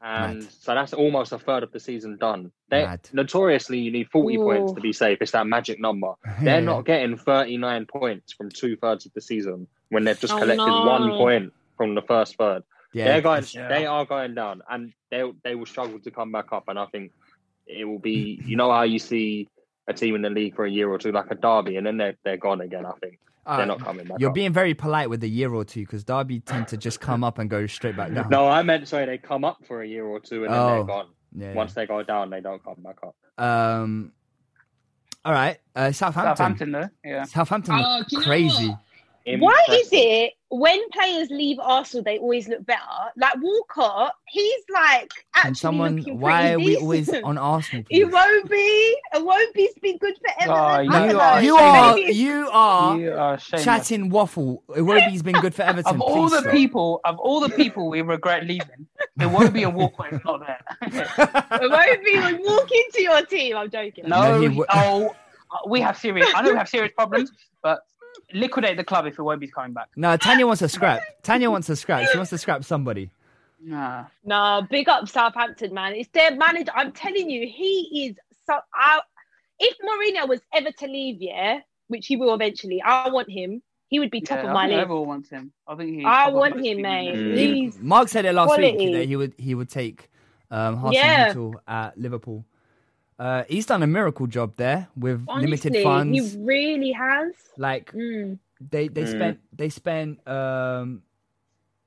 And Mad. so that's almost a third of the season done. They Mad. notoriously you need forty Ooh. points to be safe. It's that magic number. They're not getting thirty nine points from two thirds of the season when they've just Oh, collected no. one point from the first third. Yeah, they're going. yeah. They are going down, and they they will struggle to come back up. And I think it will be. You know how you see a team in the league for a year or two, like a Derby, and then they're they're gone again. I think they're not coming back. You're up. being very polite with a year or two because Derby tend to just come up and go straight back down. No, I meant sorry. They come up for a year or two, and then Oh. they're gone. Yeah, Once they go down, they don't come back up. Um. All right. Uh, Southampton. Southampton though, yeah. Southampton look Oh, you crazy. What? Why is it when players leave Arsenal they always look better? Like Walcott, he's like actually Can someone? looking Why are pretty we always on Arsenal? He please? won't be. It won't be. Been good for Everton. Oh, you are- You are. Maybe- You are. You are shameless. chatting waffle. Iwobi's been good for Everton. Of all please the stop. people, of all the people we regret leaving, there won't be a Walcott if not there. It won't be. When walk into your team. I'm joking. no, No, he oh, we have serious. I know we have serious problems, but liquidate the club if Iwobi's coming back. No, Tanya wants to scrap. Tanya wants to scrap. She wants to scrap somebody. Nah. Nah, big up Southampton, man. It's their manager. I'm telling you, he is so. I, if Mourinho was ever to leave, yeah, which he will eventually, I want him. He would be top Yeah, of my think list. everyone wants him. I think he. I want him, mate. Mm. He's Mark said it last week that he would he would take um, Hassan Yeah. At Liverpool. Uh, he's done a miracle job there with limited funds. He really has. Like Mm. they they Mm. spent they spent um,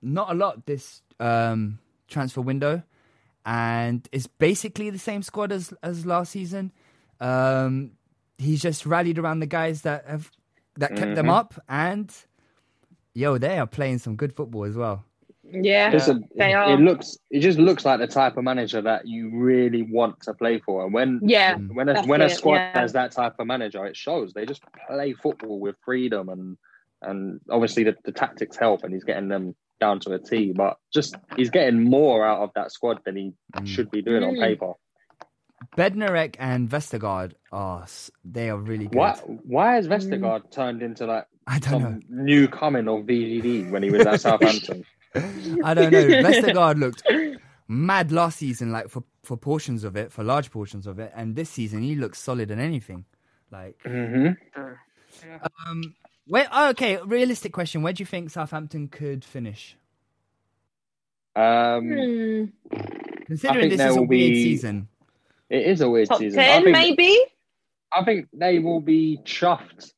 not a lot this um, transfer window, and it's basically the same squad as as last season. Um, he's just rallied around the guys that have that kept them Mhm. up, and yo, they are playing some good football as well. Yeah, Listen, they are. it looks it just looks like the type of manager that you really want to play for. And when yeah, when a That's when a squad yeah. has that type of manager, it shows. They just play football with freedom and and obviously the, the tactics help and he's getting them down to a T. But just he's getting more out of that squad than he Mm. should be doing on Mm. paper. Bednarek and Vestergaard are they are really good. Why why has Vestergaard turned into like I don't know. some new coming of VVD when he was at Southampton? I don't know. Vestergaard looked mad last season, like for, for portions of it, for large portions of it, and this season he looks solid in anything. Like, mm-hmm. um, where? Oh, okay, realistic question: Where do you think Southampton could finish? Um, Hmm. Considering this there is a will weird be- season. it is a weird Top season. I think, maybe. I think they will be chuffed,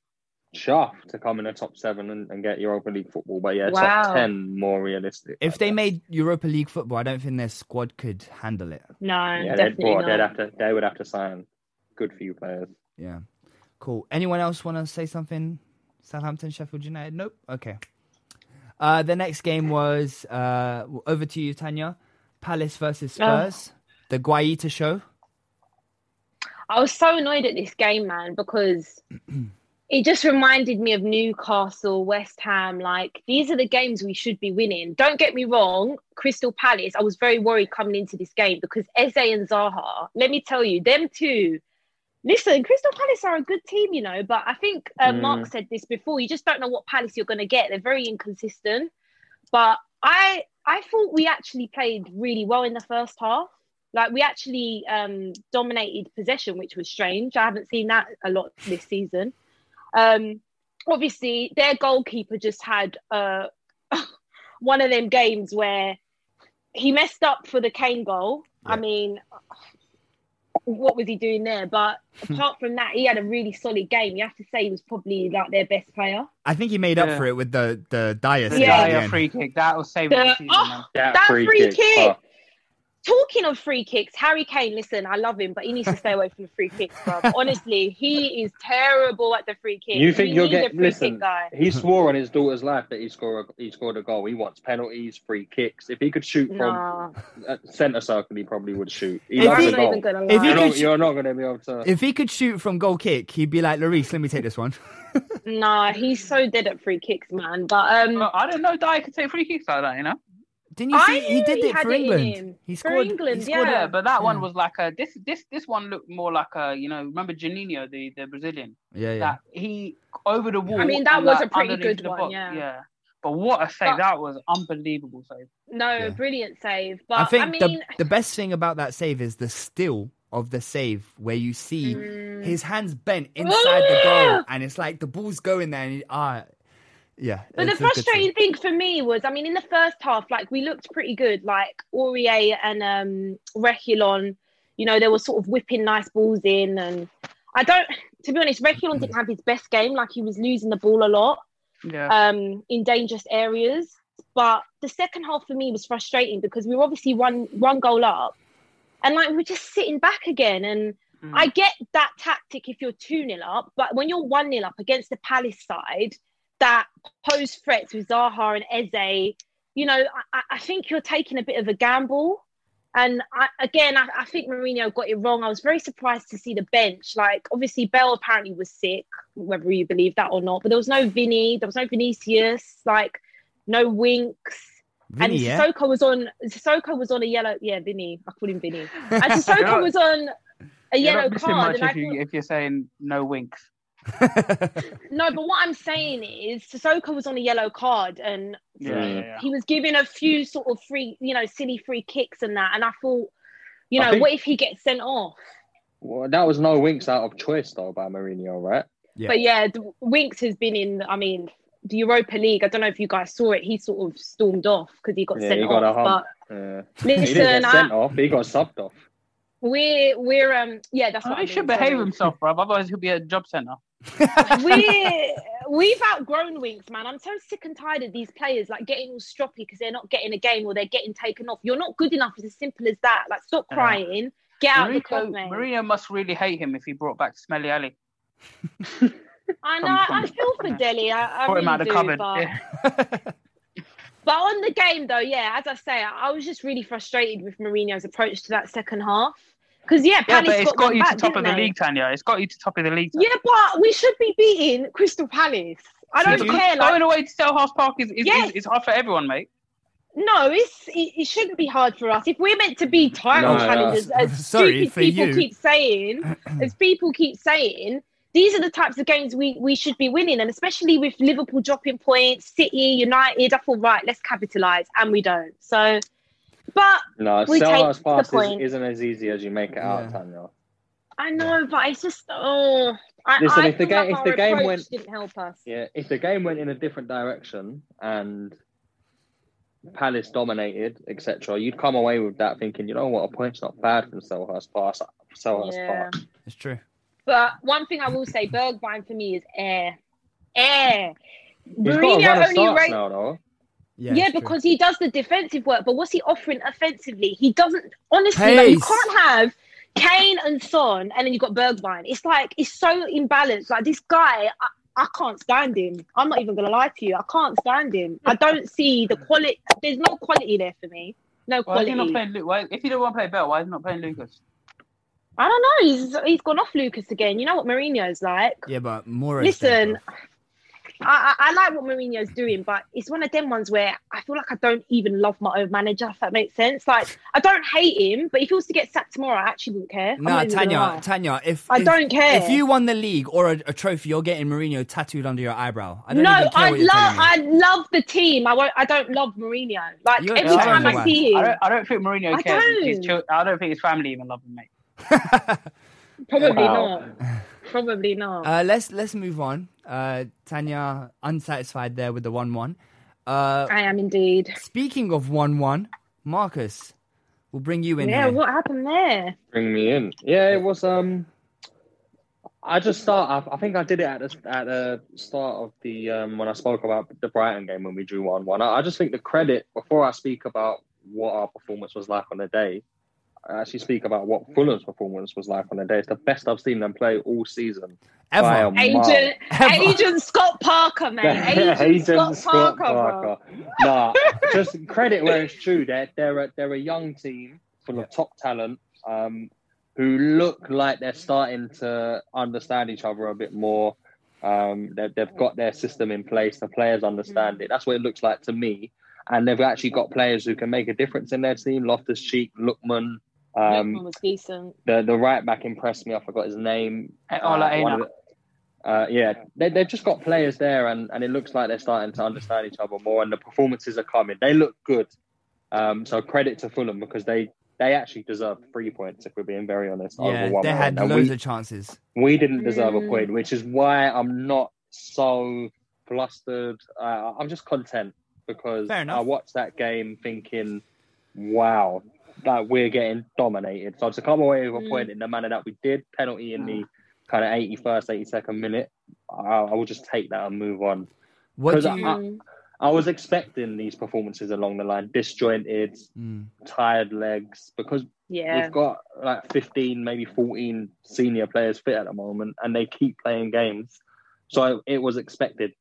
chuffed to come in the top seven and, and get Europa League football. But yeah, Wow. top ten more realistic. If I they guess. made Europa League football, I don't think their squad could handle it. No, yeah, they'd, definitely they'd not. have to, they would have to sign good few players. Yeah, cool. Anyone else want to say something? Southampton, Sheffield United? Nope. Okay. Uh, the next game was uh, over to you, Tanya. Palace versus Oh. Spurs. The Guaita show. I was so annoyed at this game, man, because it just reminded me of Newcastle, West Ham. Like, these are the games we should be winning. Don't get me wrong, Crystal Palace, I was very worried coming into this game because Eze and Zaha, let me tell you, them two. Listen, Crystal Palace are a good team, you know, but I think uh, Mark said this before. You just don't know what Palace you're going to get. They're very inconsistent. But I I thought we actually played really well in the first half. Like we actually um, dominated possession, which was strange. I haven't seen that a lot this season. Um, obviously, their goalkeeper just had uh, one of them games where he messed up for the Kane goal. I mean, what was he doing there? But apart from that, he had a really solid game. You have to say he was probably like their best player. I think he made up Yeah. for it with the the Dier The save Yeah. at the Dier end. free kick that was saving The- the season, oh, man. That free kick. oh, Talking of free kicks, Harry Kane, listen, I love him, but he needs to stay away from the free kicks, bro. Honestly, he is terrible at the free kick. You think We you'll need get a free listen? kick guy. He swore on his daughter's life that he scored a, he scored a goal. He wants penalties, free kicks. If he could shoot from Nah, uh, centre circle, he probably would shoot. He If loves he- a I'm not goal. even gonna If he. You're could not, sh- you're not going to be able to. If he could shoot from goal kick, he'd be like, Lloris, let me take this one. Nah, he's so dead at free kicks, man. But um, Well, I didn't know Dier could take free kicks like that, you know. Didn't you I see? He did he it had for it in England. him. He For scored. England, he scored yeah. Yeah, but that one was like a this this this one looked more like a you know remember Juninho the the Brazilian Yeah, yeah. that he over the wall. I mean, that was like, a pretty good one, box. yeah. yeah. But what a save! But- that was unbelievable save. no, Yeah. brilliant save. But I think I mean, the the best thing about that save is the still of the save where you see mm, his hands bent inside the goal and it's like the ball's going there and he, ah yeah. But the it's a good save. frustrating thing for me was, I mean, in the first half, like we looked pretty good. Like Aurier and um, Reguilon, you know, they were sort of whipping nice balls in. And I don't, to be honest, Reguilon didn't have his best game. Like he was losing the ball a lot Yeah. um, in dangerous areas. But the second half for me was frustrating because we were obviously one one goal up, and like we're just sitting back again. And Mm. I get that tactic if you're 2 0 up, but when you're 1 0 up against the Palace side that pose threats with Zaha and Eze, you know, I, I think you're taking a bit of a gamble. And I, again, I, I think Mourinho got it wrong. I was very surprised to see the bench. Like, obviously, Bale apparently was sick, whether you believe that or not. But there was no Vinny, there was no Vinicius, like, no Winks. Vinny, and yeah? Sissoko was on. Sissoko was on a yellow. Yeah, Vinny. I call him Vinny. And Sissoko was on a You're yellow card. much And I if, you, if you're saying no winks. no, but what I'm saying is Sissoko was on a yellow card and Yeah, Mm. yeah, yeah. he was giving a few sort of free, you know, silly free kicks and that. And I thought, you know, think- what if he gets sent off? Well, that was no winks out of choice though by Mourinho, right? Yeah. But yeah, the, Winks has been in, I mean, the Europa League. I don't know if you guys saw it. He sort of stormed off because he got Yeah, sent he got off. hump. But Yeah. he didn't listen, get sent I, off. He got subbed off. we're we're um yeah, that's what Oh, I he mean, should behave sorry. himself, bro. Otherwise, he'll be a job centre. we we've outgrown Winks, man. I'm so sick and tired of these players like getting all stroppy because they're not getting a game or they're getting taken off. You're not good enough. It's as simple as that. Like, stop crying. Get out of the club, mate. Mourinho must really hate him if he brought back Smelly Alli. I know. from- I feel for Dele. I, I Brought really him out of the cupboard. But, Yeah. but on the game, though, yeah, as I say, I, I was just really frustrated with Mourinho's approach to that second half. Because yeah, Yeah, Palace but it's got, got one you to back, top of the they? league, Tanya. It's got you to top of the league. Yeah, but we should be beating Crystal Palace. I don't Because care. Like, Going away to Selhurst Park is, is, Yes. is, is hard for everyone, mate. No, it's it, it shouldn't be hard for us. If we're meant to be title No, no. challengers, as Sorry, stupid for people you. keep saying, as people keep saying, these are the types of games we, we should be winning, and especially with Liverpool dropping points, City, United. I thought, right, let's capitalise, and we don't. So, but No, We take Selhurst the pass point. is, isn't as easy as you make it out, Yeah. Tanya. I know, but it's just oh. I, Listen, I if the feel game- like if the game went- didn't help us. Yeah, if the game went in a different direction and Palace dominated, etc., you'd come away with that thinking, you know what, a point's not bad from Selhurst pass. Selhurst Yeah. pass. It's true. But one thing I will say, Bergwijn for me is air, air. He's got a run of only starts rate. now, though. Yeah, Yeah, it's true. because he does the defensive work, but what's he offering offensively? He doesn't. Honestly, like, you can't have Kane and Son, and then you've got Bergwijn. It's like it's so imbalanced. Like this guy, I, I can't stand him. I'm not even gonna lie to you. I can't stand him. I don't see the quality. There's no quality there for me. No Why is he not playing Luke? Why, if he don't want to play Bale, why is he not playing Lucas? I don't know. He's he's gone off Lucas again. You know what Mourinho's like. Yeah, but more. Listen, I, I, I like what Mourinho's doing, but it's one of them ones where I feel like I don't even love my own manager, if that makes sense. Like, I don't hate him, but if he was to get sacked tomorrow, I actually wouldn't care. I'm Nah, not even gonna Tanya. Tanya, if I if- don't care. If you won the league or a, a trophy, you're getting Mourinho tattooed under your eyebrow. I don't no, even care I love. I love the team. I won't, I don't love Mourinho. Like You're every time I challenger, see I him, don't, I don't think Mourinho I cares. if His don't. chil- I don't think his family even love him, mate. probably Wow. not. Probably not. Uh, let's let's move on. Uh, Tanya, unsatisfied there with the one-one. Uh, I am indeed. speaking of one-one, Marcus, we'll bring you in Yeah, here. what happened there? Bring me in. Yeah, it was. Um, I just start. I, I think I did it at the at the start of the um when I spoke about the Brighton game when we drew one one. I, I just think the credit before I speak about what our performance was like on the day. I actually speak about what Fulham's performance was like on the day. It's the best I've seen them play all season. Ever. by. Agent, Ever. Agent Scott Parker, man. Agent, Agent Scott, Parker, bro. Nah, just credit where it's true. They're they're a, they're a young team full of top talent, um, who look like they're starting to understand each other a bit more. Um, they've they've got their system in place. The players understand it. That's what it looks like to me. And they've actually got players who can make a difference in their team. Loftus Cheek, Lookman, um, was decent. the the right back impressed me. I forgot his name. Eh, Ola Uh, one Aina. of the- uh, yeah, they, they've just got players there, and, and it looks like they're starting to understand each other more, and the performances are coming. They look good. Um, so credit to Fulham because they they actually deserve three points. If we're being very honest, over Yeah, one they had And loads we, of chances. we didn't deserve a Mm. point, which is why I'm not so flustered. Uh, I'm just content because I watched that game thinking, wow, that we're getting dominated. So to come away with a Mm. point in the manner that we did, penalty in the kind of 81st, 82nd minute, I, I will just take that and move on. What do 'Cause you? I- Mm. I was expecting these performances along the line, disjointed, Mm. tired legs, because Yeah. we've got like 15, maybe 14 senior players fit at the moment, and they keep playing games. So it was expected.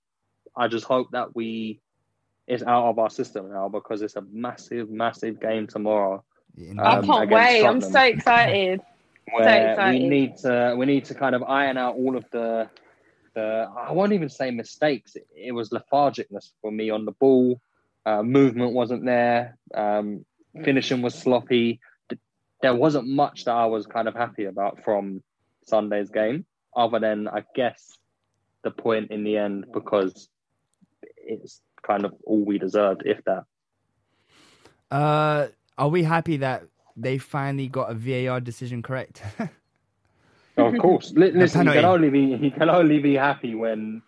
I just hope that we it's out of our system now because it's a massive, massive game tomorrow. In- I um, can't against wait. I'm so Tottenham. excited. Where we need to we need to kind of iron out all of the the I won't even say mistakes. It, it was lethargicness for me on the ball. Uh, movement wasn't there. Um, finishing was sloppy. There wasn't much that I was kind of happy about from Sunday's game, other than I guess the point in the end because it's kind of all we deserved, if that. Uh, are we happy that they finally got a VAR decision correct? Of course. Li- listen, penalty. can only be you can only be happy when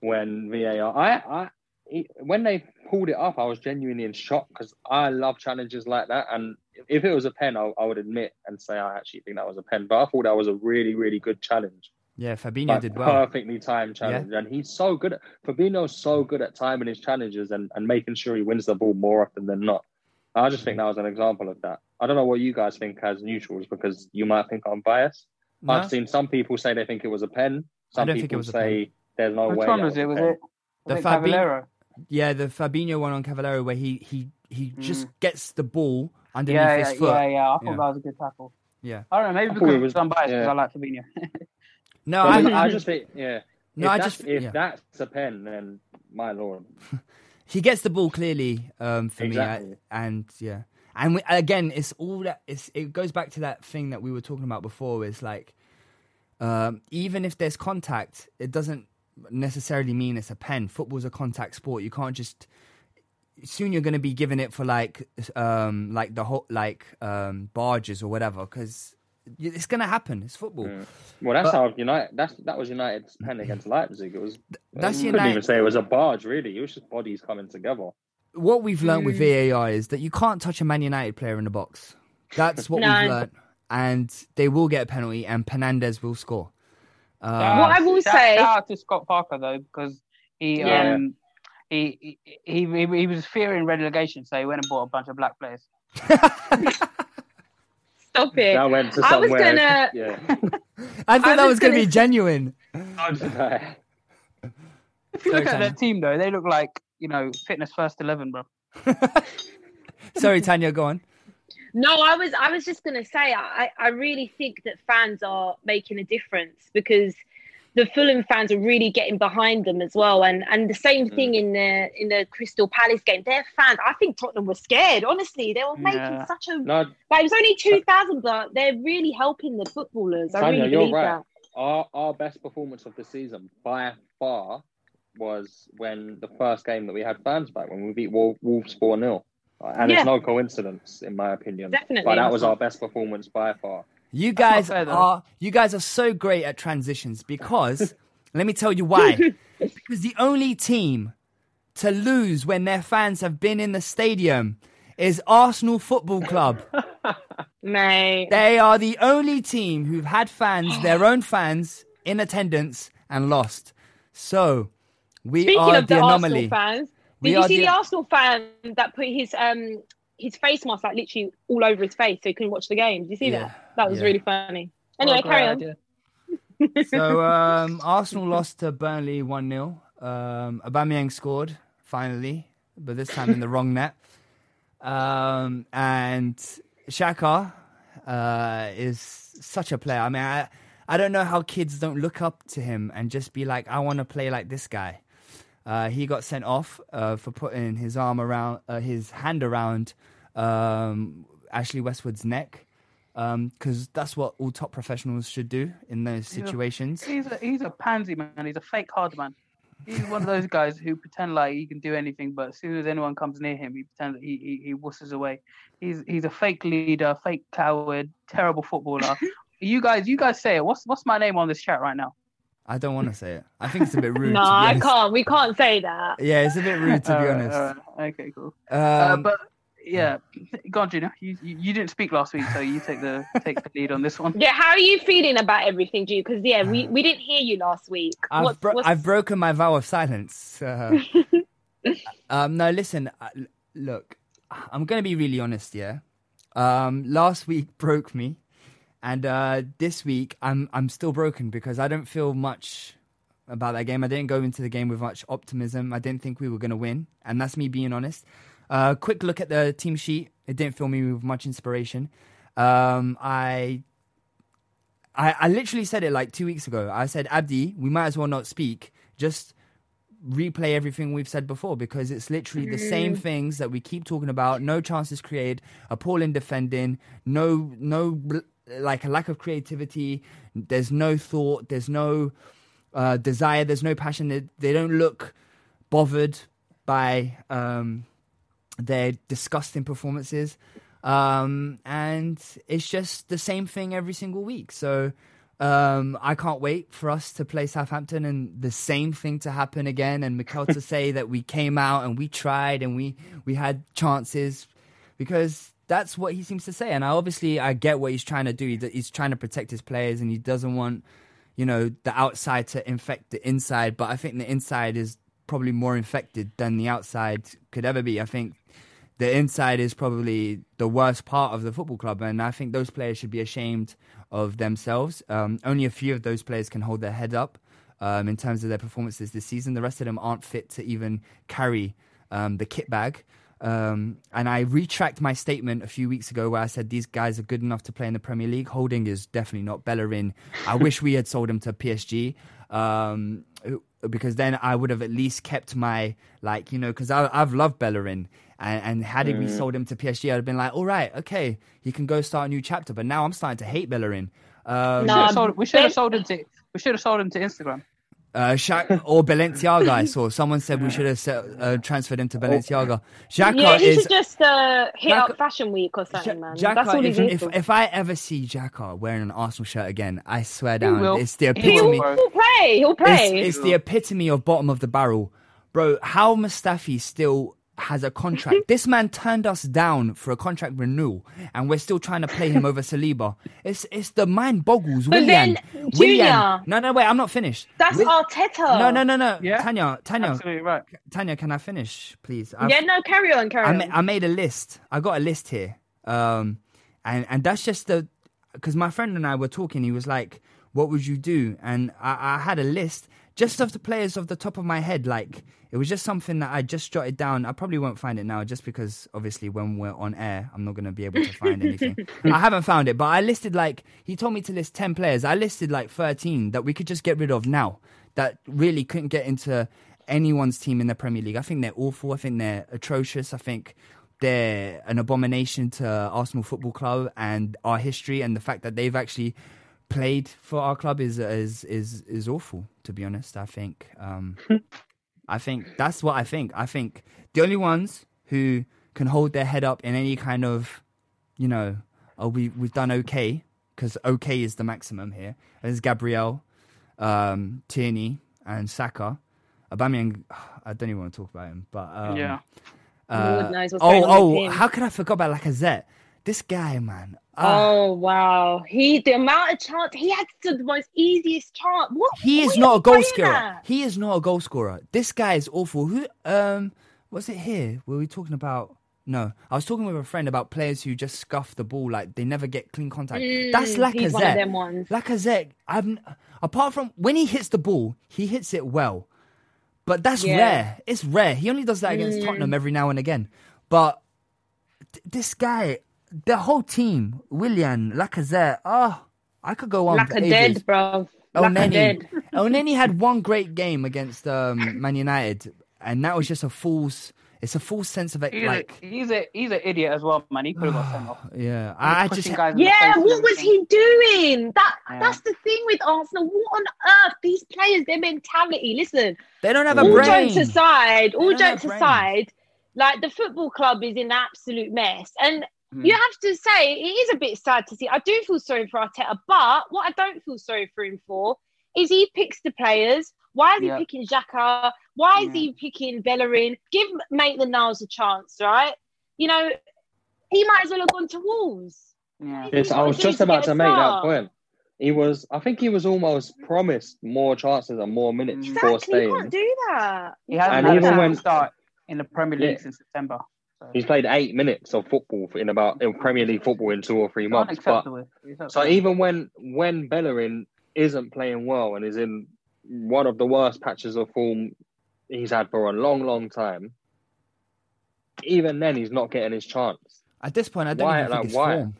when VAR. I I it- when they pulled it up, I was genuinely in shock because I love challenges like that. And if it was a pen, I, I would admit and say I actually think that was a pen. But I thought that was a really really good challenge. yeah, Fabinho Like, did well. perfectly timed challenge, and he's so good. At, Fabinho's so good at timing his challenges and, and making sure he wins the ball more often than not. I just think that was an example of that. I don't know what you guys think as neutrals because you might think I'm biased. No? I've seen some people say they think it was a pen. Some don't people think it was a say there's no Which way. one was it? Was pen. it? The Was it Fabi- Yeah, the Fabinho one on Cavaleiro where he he he just gets the ball underneath Mm. Yeah, his yeah, foot. yeah, yeah. I thought Yeah. that was a good tackle. Yeah. I don't know. Maybe I because it was- I'm biased because yeah. I like Fabinho. No, But I, I just think, yeah. No, if I just- if yeah. that's a pen, then my lord. he gets the ball clearly um, for Exactly. me, I, and yeah, and we, again, it's all that. It's, it goes back to that thing that we were talking about before. Is like, um, even if there's contact, it doesn't necessarily mean it's a pen. Football's a contact sport. You can't just. Soon you're going to be giving it for like, um, like the whole like um, barges or whatever, because it's going to happen. It's football. Well, that's But- how United. That's that was United's pen against Leipzig. It was. that's you couldn't United- even say it was a barge. Really, it was just bodies coming together. what we've learned Mm. with VAR is that you can't touch a Man United player in the box. That's what No. we've learned, and they will get a penalty, and Penandez will score. Shout Um, What I will shout- say- shout out to Scott Parker though, because he Yeah. um he, he he he was fearing relegation, so he went and bought a bunch of black players. Stop it. That went to I was somewhere. gonna- Yeah. I thought I that was was going to gonna- be genuine. If you look Sorry, at that team though, they look like you know fitness first eleven, bro. Sorry, Tanya, go on. No, I was I was just gonna say I, I really think that fans are making a difference because the Fulham fans are really getting behind them as well. And and the same mm. thing in the in the Crystal Palace game. Their fans I think Tottenham were scared, honestly. They were making Yeah. such a no, like it was only two thousand, but they're really helping the footballers. I really you're believe right. that. Our our best performance of the season by far was when the first game that we had fans back when we beat Wolves four 0 and Yeah. it's no coincidence in my opinion. Definitely but that was our best performance by far. You guys fair, are you guys are so great at transitions because let me tell you why. because the only team to lose when their fans have been in the stadium is Arsenal Football Club. Mate. They are the only team who've had fans, their own fans, in attendance and lost. So we Speaking are of the, the anomaly. Arsenal fans, We did you are see the- the... Arsenal fan that put his um his face mask like literally all over his face so he couldn't watch the game? Did you see Yeah, that? That was yeah. really funny. Anyway, carry on. idea. so um, Arsenal lost to Burnley one 0 um, Aubameyang scored finally, but this time in the wrong net. Um, and Xhaka uh, is such a player. I mean, I, I don't know how kids don't look up to him and just be like, I want to play like this guy. Uh, he got sent off uh, for putting his arm around, uh, his hand around um, Ashley Westwood's neck, because that's what all top professionals should do in those situations. He's a he's a pansy man. He's a fake hard man. He's one of those guys who pretend like he can do anything, but as soon as anyone comes near him, he pretends that he he, he wusses away. He's he's a fake leader, fake coward, terrible footballer. you guys, you guys say it. What's what's my name on this chat right now? I don't want to say it. I think it's a bit rude. No, to be I can't. We can't say that. Yeah, it's a bit rude to be Alright, honest. alright, okay, cool. uh, Um, but yeah, go on, Junior. You, you you didn't speak last week, so you take the take the lead on this one. Yeah, how are you feeling about everything, Jude? Because yeah, we, we didn't hear you last week. I've, What's- bro- what's- I've broken my vow of silence. Uh, um, no, listen. uh, look, I'm going to be really honest. Yeah, um, last week broke me, and uh, this week I'm I'm still broken because I don't feel much about that game. I didn't go into the game with much optimism. I didn't think we were going to win, and that's me being honest. Uh, quick look at the team sheet. It didn't fill me with much inspiration. Um, I I, I literally said it like two weeks ago. I said, Abdi, we might as well not speak. Just replay everything we've said before because it's literally the same things that we keep talking about. No chances created, appalling defending, no no like a lack of creativity. There's no thought. There's no uh, desire. There's no passion. They, they don't look bothered by um, their disgusting performances. Um, and it's just the same thing every single week. So um, I can't wait for us to play Southampton and the same thing to happen again. And Mikel to say that we came out and we tried and we, we had chances because that's what he seems to say. And I obviously I get what he's trying to do. He's trying to protect his players and he doesn't want, you know, the outside to infect the inside. But I think the inside is probably more infected than the outside could ever be. I think the inside is probably the worst part of the football club, and I think those players should be ashamed of themselves. Um, only a few of those players can hold their head up um, in terms of their performances this season. The rest of them aren't fit to even carry um, the kit bag. Um, and I retract my statement a few weeks ago where I said these guys are good enough to play in the Premier League. Holding is definitely not Bellerin. I wish we had sold him to PSG. Um, because then I would have at least kept my like you know because I've loved Bellerin and, and had we Mm. sold him to PSG, I'd have been like, all right, okay, he can go start a new chapter. But now I'm starting to hate Bellerin. Um, We should have sold, we should have sold him to. We should have sold him to Instagram. Uh, Shaq or Balenciaga. I saw someone said we should have set, uh, transferred him to Balenciaga. Xhaka yeah, he is should just uh, hit Xhaka- up Fashion Week or something, man. Xhaka, That's all if, if, if I ever see Xhaka wearing an Arsenal shirt again, I swear down, will. it's the epitome. He'll play. He'll It's, play. it's the epitome of bottom of the barrel, bro. How Mustafi still has a contract? this man turned us down for a contract renewal, and we're still trying to play him over Saliba. It's it's the mind boggles. But William, then, William. Junior- No, no, wait, I'm not finished. That's Wil- Arteta. No, no, no, no. Yeah. Tanya, Tanya, Absolutely right. Tanya, can I finish, please? I've- Yeah, no, carry on, carry I, on. ma- I made a list. I got a list here, um, and and that's just the because my friend and I were talking. He was like, "What would you do?" And I, I had a list just off the players off the top of my head. Like it was just something that I just jotted down. I probably won't find it now, just because obviously when we're on air, I'm not going to be able to find anything. I haven't found it, but I listed like he told me to list ten players. I listed like thirteen that we could just get rid of now. That really couldn't get into anyone's team in the Premier League. I think they're awful. I think they're atrocious. I think they're an abomination to Arsenal Football Club and our history and the fact that they've actually played for our club is is is is awful. To be honest, I think um, I think that's what I think. I think the only ones who can hold their head up in any kind of you know, oh we we've done okay because okay is the maximum here. Is Gabriel, um, Tierney, and Saka. Aubameyang, I don't even want to talk about him, but um, Yeah. Lord knows what's oh, going on oh, how could I forget about Lacazette? This guy, man. Ah, Oh wow! He the amount of chance he had to the most easiest chance. What he is you not a goal scorer. at? He is not a goal scorer. This guy is awful. Who? Um, was it here? Were we talking about? No, I was talking with a friend about players who just scuff the ball like they never get clean contact. That's Mm, Lacazette. he's one of them ones. Lacazette. I've apart from when he hits the ball, he hits it well, but that's Yeah. rare. It's rare. He only does that against Mm. Tottenham every now and again. But th- this guy, the whole team, William Lacazette. Oh, I could go on Like for a ages. dead, bro. El Like a Neni. dead. Elneny had one great game against um, Man United, and that was just a false. It's a false sense of it. He's, Like, a, he's a he's an idiot as well, man. He could have got sent off. yeah, I, I just Pushing guys in the Yeah, what was he doing? That Yeah. that's the thing with Arsenal. What on earth? These players, their mentality. Listen, they don't have a all brain. jokes aside, all jokes aside, like the football club is in absolute mess, and Hmm. you have to say it is a bit sad to see. I do feel sorry for Arteta, but what I don't feel sorry for him for is he picks the players. Why is he picking Xhaka? Why is Yeah. he picking Bellerin? Give Maitland Niles a chance, right? You know, he might as well have gone to Wolves. Yeah. Yes, I was just about to make that point. He was, I think he was almost promised more chances and more minutes before Exactly, you staying. can't do that. He hasn't And had even a when- start in the Premier League Yeah. since September. He's played eight minutes of football in about in Premier League football in two or three months. But so unacceptable. even when when Bellerin isn't playing well and is in one of the worst patches of form he's had for a long, long time, even then he's not getting his chance. At this point, I don't Why- even think like, it's why? form.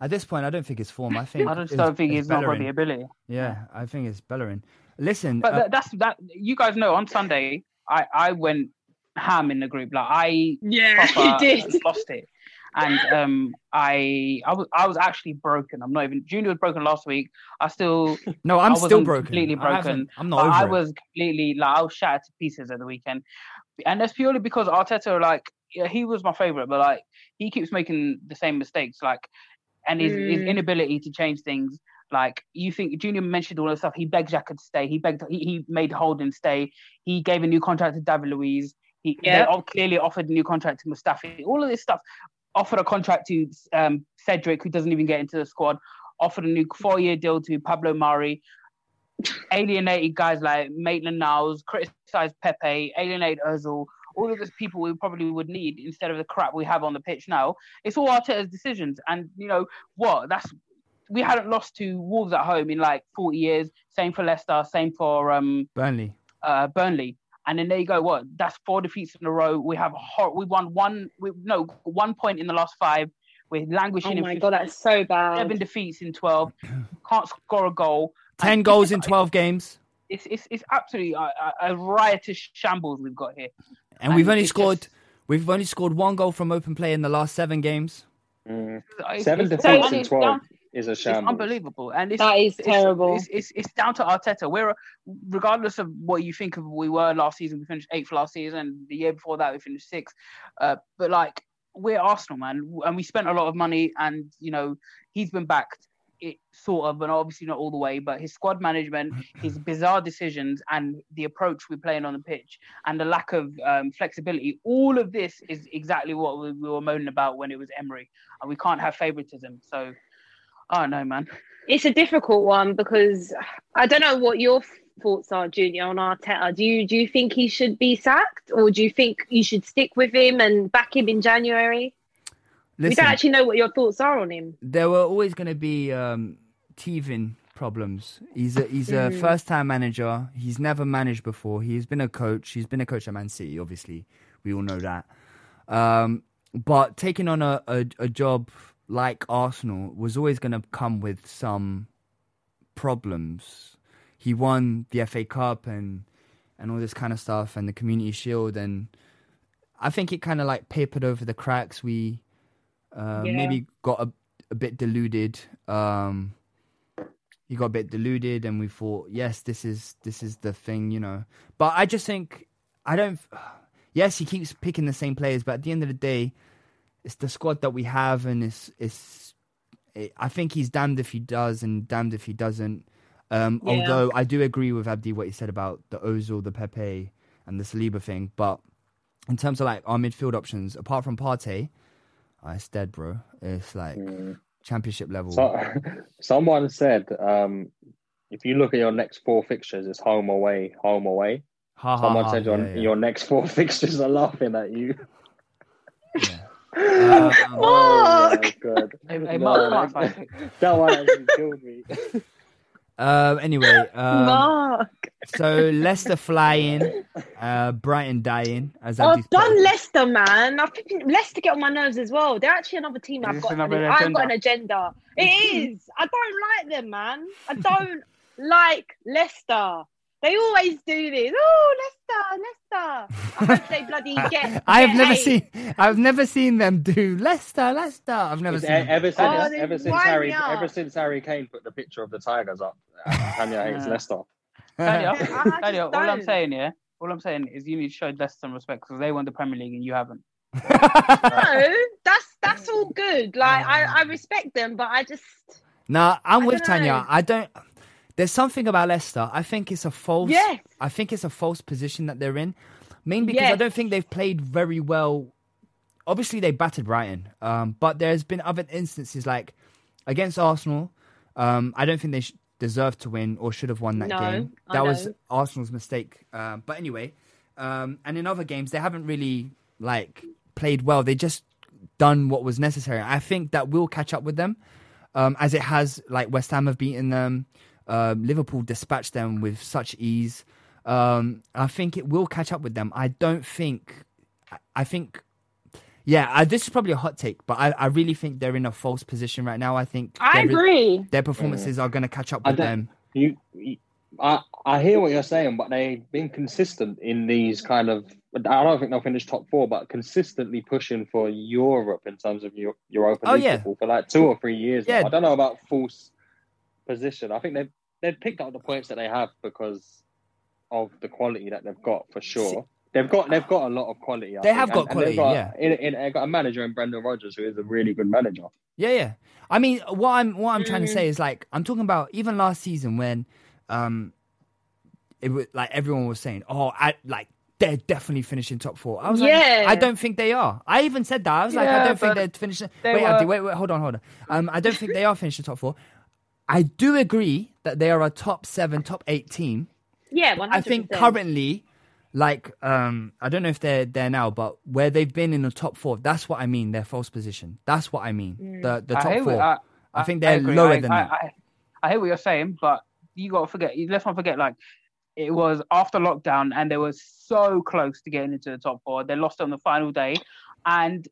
At this point, I don't think it's form. I think I just it's- don't think it's he's not got the ability. Yeah, I think it's Bellerin. Listen, But uh, that's that. You guys know on Sunday, I I went ham in the group. Like I Yeah, proper you did. lost it, and um I I was I was actually broken. I'm not even. Junior was broken last week. I still no, I'm I still wasn't broken. completely broken. I'm not over I it. was completely like I was shattered to pieces at the weekend, and that's purely because Arteta like yeah, he was my favorite, but like he keeps making the same mistakes, like and his, his Mm. inability to change things. Like you think Junior mentioned all the stuff. He begged Xhaka to stay. He begged. He, he made Holding stay. He gave a new contract to David Luiz. He they Yep. all clearly offered a new contract to Mustafi. All of this stuff. Offered a contract to um, Cedric, who doesn't even get into the squad. Offered a new four-year deal to Pablo Mari. Alienated guys like Maitland Niles. Criticized Pepe. Alienated Özil. All of those people we probably would need instead of the crap we have on the pitch now. It's all Arteta's decisions, and you know what? That's we hadn't lost to Wolves at home in like 40 years. Same for Leicester. Same for um, Burnley. uh, Burnley. And then there you go. What? That's four defeats in a row. We have a hor- we won one. We, no, one point in the last five. We're languishing Oh my 15, god, that's so bad. seven defeats in 12. Can't score a goal. Ten And goals in is- 12 games. it's it's, it's absolutely a, a, a riotous shambles we've got here. And we've only scored just- we've only scored one goal from open play in the last seven games. Mm. Seven it's- defeats in twelve down- is a It's unbelievable, and it's, That is it's- terrible. It's, it's it's down to Arteta. We're regardless of what you think of we were last season. We finished eighth last season. The year before that, we finished sixth. Uh, but like we're Arsenal, man, and we spent a lot of money, and you know he's been backed. It sort of, and obviously not all the way, but his squad management, his bizarre decisions, and the approach we're playing on the pitch, and the lack of um, flexibility. All of this is exactly what we, we were moaning about when it was Emery, and we can't have favoritism. So, I don't know, man. It's a difficult one because I don't know what your thoughts are, Junior, on Arteta. Do you do you think he should be sacked, or do you think you should stick with him and back him in January? we don't actually know what your thoughts are on him. there were always going to be um, teething problems. He's a he's a Mm. first time manager. He's never managed before. He's been a coach. He's been a coach at Man City. Obviously, we all know that. Um, but taking on a, a, a job like Arsenal was always going to come with some problems. He won the FA Cup and and all this kind of stuff and the Community Shield and I think it kind of like papered over the cracks. We uh, Yeah. maybe got a, a bit deluded. Um, he got a bit deluded, and we thought, yes, this is this is the thing, you know. But I just think I don't. Yes, he keeps picking the same players, but at the end of the day, it's the squad that we have, and it's it's. It, I think he's damned if he does, and damned if he doesn't. Um, Yeah. Although I do agree with Abdi what he said about the Ozil, the Pepe, and the Saliba thing, but in terms of like our midfield options, apart from Partey, uh, it's dead, bro. It's like championship level. So, someone said, um, if you look at your next four fixtures, it's home away, home away. Ha, ha, Someone ha, said your yeah, yeah. your next four fixtures are laughing at you. Um, oh my god! Hey, hey, No, Mark, that, Mark, that one actually killed me. um, anyway, um, Mark, so Leicester flying, uh, Brighton dying. As I've Abdi's put done it. Leicester, man. I think Leicester get on my nerves as well. They're actually another team Is I've got. another I've got an agenda? agenda. It is. I don't like them, man. I don't like Leicester. They always do this. Oh, Leicester, Leicester. I hope they bloody get. I have get never eight. seen. I've never seen them do Leicester, Leicester. I've never It's seen. them. ever since Oh, ever since Harry up. ever since Harry Kane put the picture of the Tigers up, uh, Tanya hates Yeah. Leicester. Tanya, I just all I'm don't. saying, yeah, all I'm saying is you need to show Leicester some respect because they won the Premier League and you haven't. No, that's that's all good. Like I, I respect them, but I just Nah, I'm I with Tanya. know. I don't. There's something about Leicester. I think it's a false. Yes. I think it's a false position that they're in. Mainly because I don't think they've played very well. Obviously, they battered Brighton, um, but there's been other instances like against Arsenal. Um, I don't think they sh- deserved to win or should have won that No, game. That was. Arsenal's mistake. Um, but anyway, um, and in other games they haven't really like played well. They just done what was necessary. I think that will catch up with them, um, as it has. Like West Ham have beaten them. Um, Liverpool dispatched them with such ease. Um, I think it will catch up with them. I don't think. I- I think. Yeah, I, this is probably a hot take, but I, I really think they're in a false position right now. I think I agree. Their performances are going to catch up with don't- them. You, you- I I hear what you're saying, but they've been consistent in these kind of. I don't think they'll finish top four, but consistently pushing for Europe in terms of your Europa Oh, League yeah. football for like two or three years. now. Yeah. I don't know about false position. I think they've they've picked up the points that they have because of the quality that they've got for sure. They've got they've got a lot of quality. I They think, have got and- and quality, got- in- in- They've got a manager in Brendan Rodgers who is a really good manager. Yeah, yeah. I mean, what I'm what I'm trying to Mm. say is like I'm talking about even last season when, um, it was like everyone was saying, oh, I like they're definitely finishing top four. I was Yeah. like, I don't think they are. I even said that. I was like, I don't think they're finishing. they Wait, were- Abdi, wait, wait, hold on, hold on. Um, I don't think they are finishing top four. I do agree that they are a top seven, top eight team. Yeah, one I think currently, like, um, I don't know if they're there now, but where they've been in the top four, that's what I mean. Their false position. That's what I mean. Mm. The the top hear four. what- I think they're agree. lower I- than I, that. I, I hear what you're saying, but you got to forget. Let's not forget. Like it was after lockdown, and they were so close to getting into the top four. They lost on the final day, and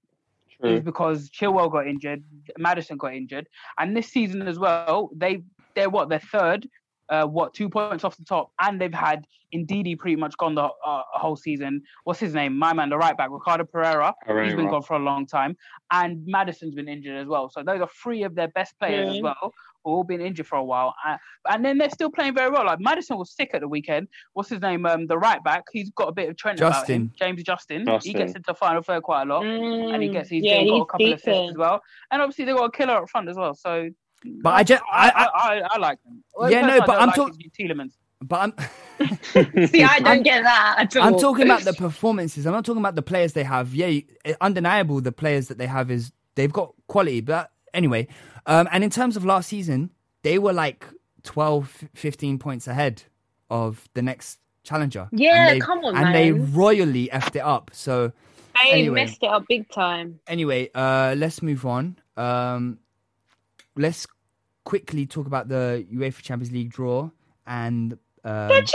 it was because Chilwell got injured, Maddison got injured, and this season as well. They they're what they're third. uh, what two points off the top, and they've had Ndidi pretty much gone the uh, whole season. What's his name? My man, the right back, Ricardo Pereira. He's been gone for a long time, and Maddison's been injured as well. So those are three of their best players as Mm. well, who all been injured for a while, uh, and then they're still playing very well. Like Maddison was sick at the weekend. What's his name? Um, the right back. He's got a bit of trend about him. Justin. James Justin. He gets into the final third quite a lot, and he Mm, gets he's yeah, got a he's couple of assists as well. And obviously they got a killer up front as well. So. But I just, I, I, I, I, I, I like them. Well, Yeah, no, but I'm like talk- is Tielemans. but I'm, See, I don't I'm- get that at all. I'm talking about the performances. I'm not talking about the players they have. Yeah, undeniable the players that they have is they've got quality. But anyway, um, and in terms of last season, they were like 12, 15 points ahead of the next challenger. Yeah, and they, come on, and they royally effed it up. So They anyway. messed it up big time. anyway, uh, let's move on. Um, let's quickly talk about the UEFA Champions League draw and. Um, The champion.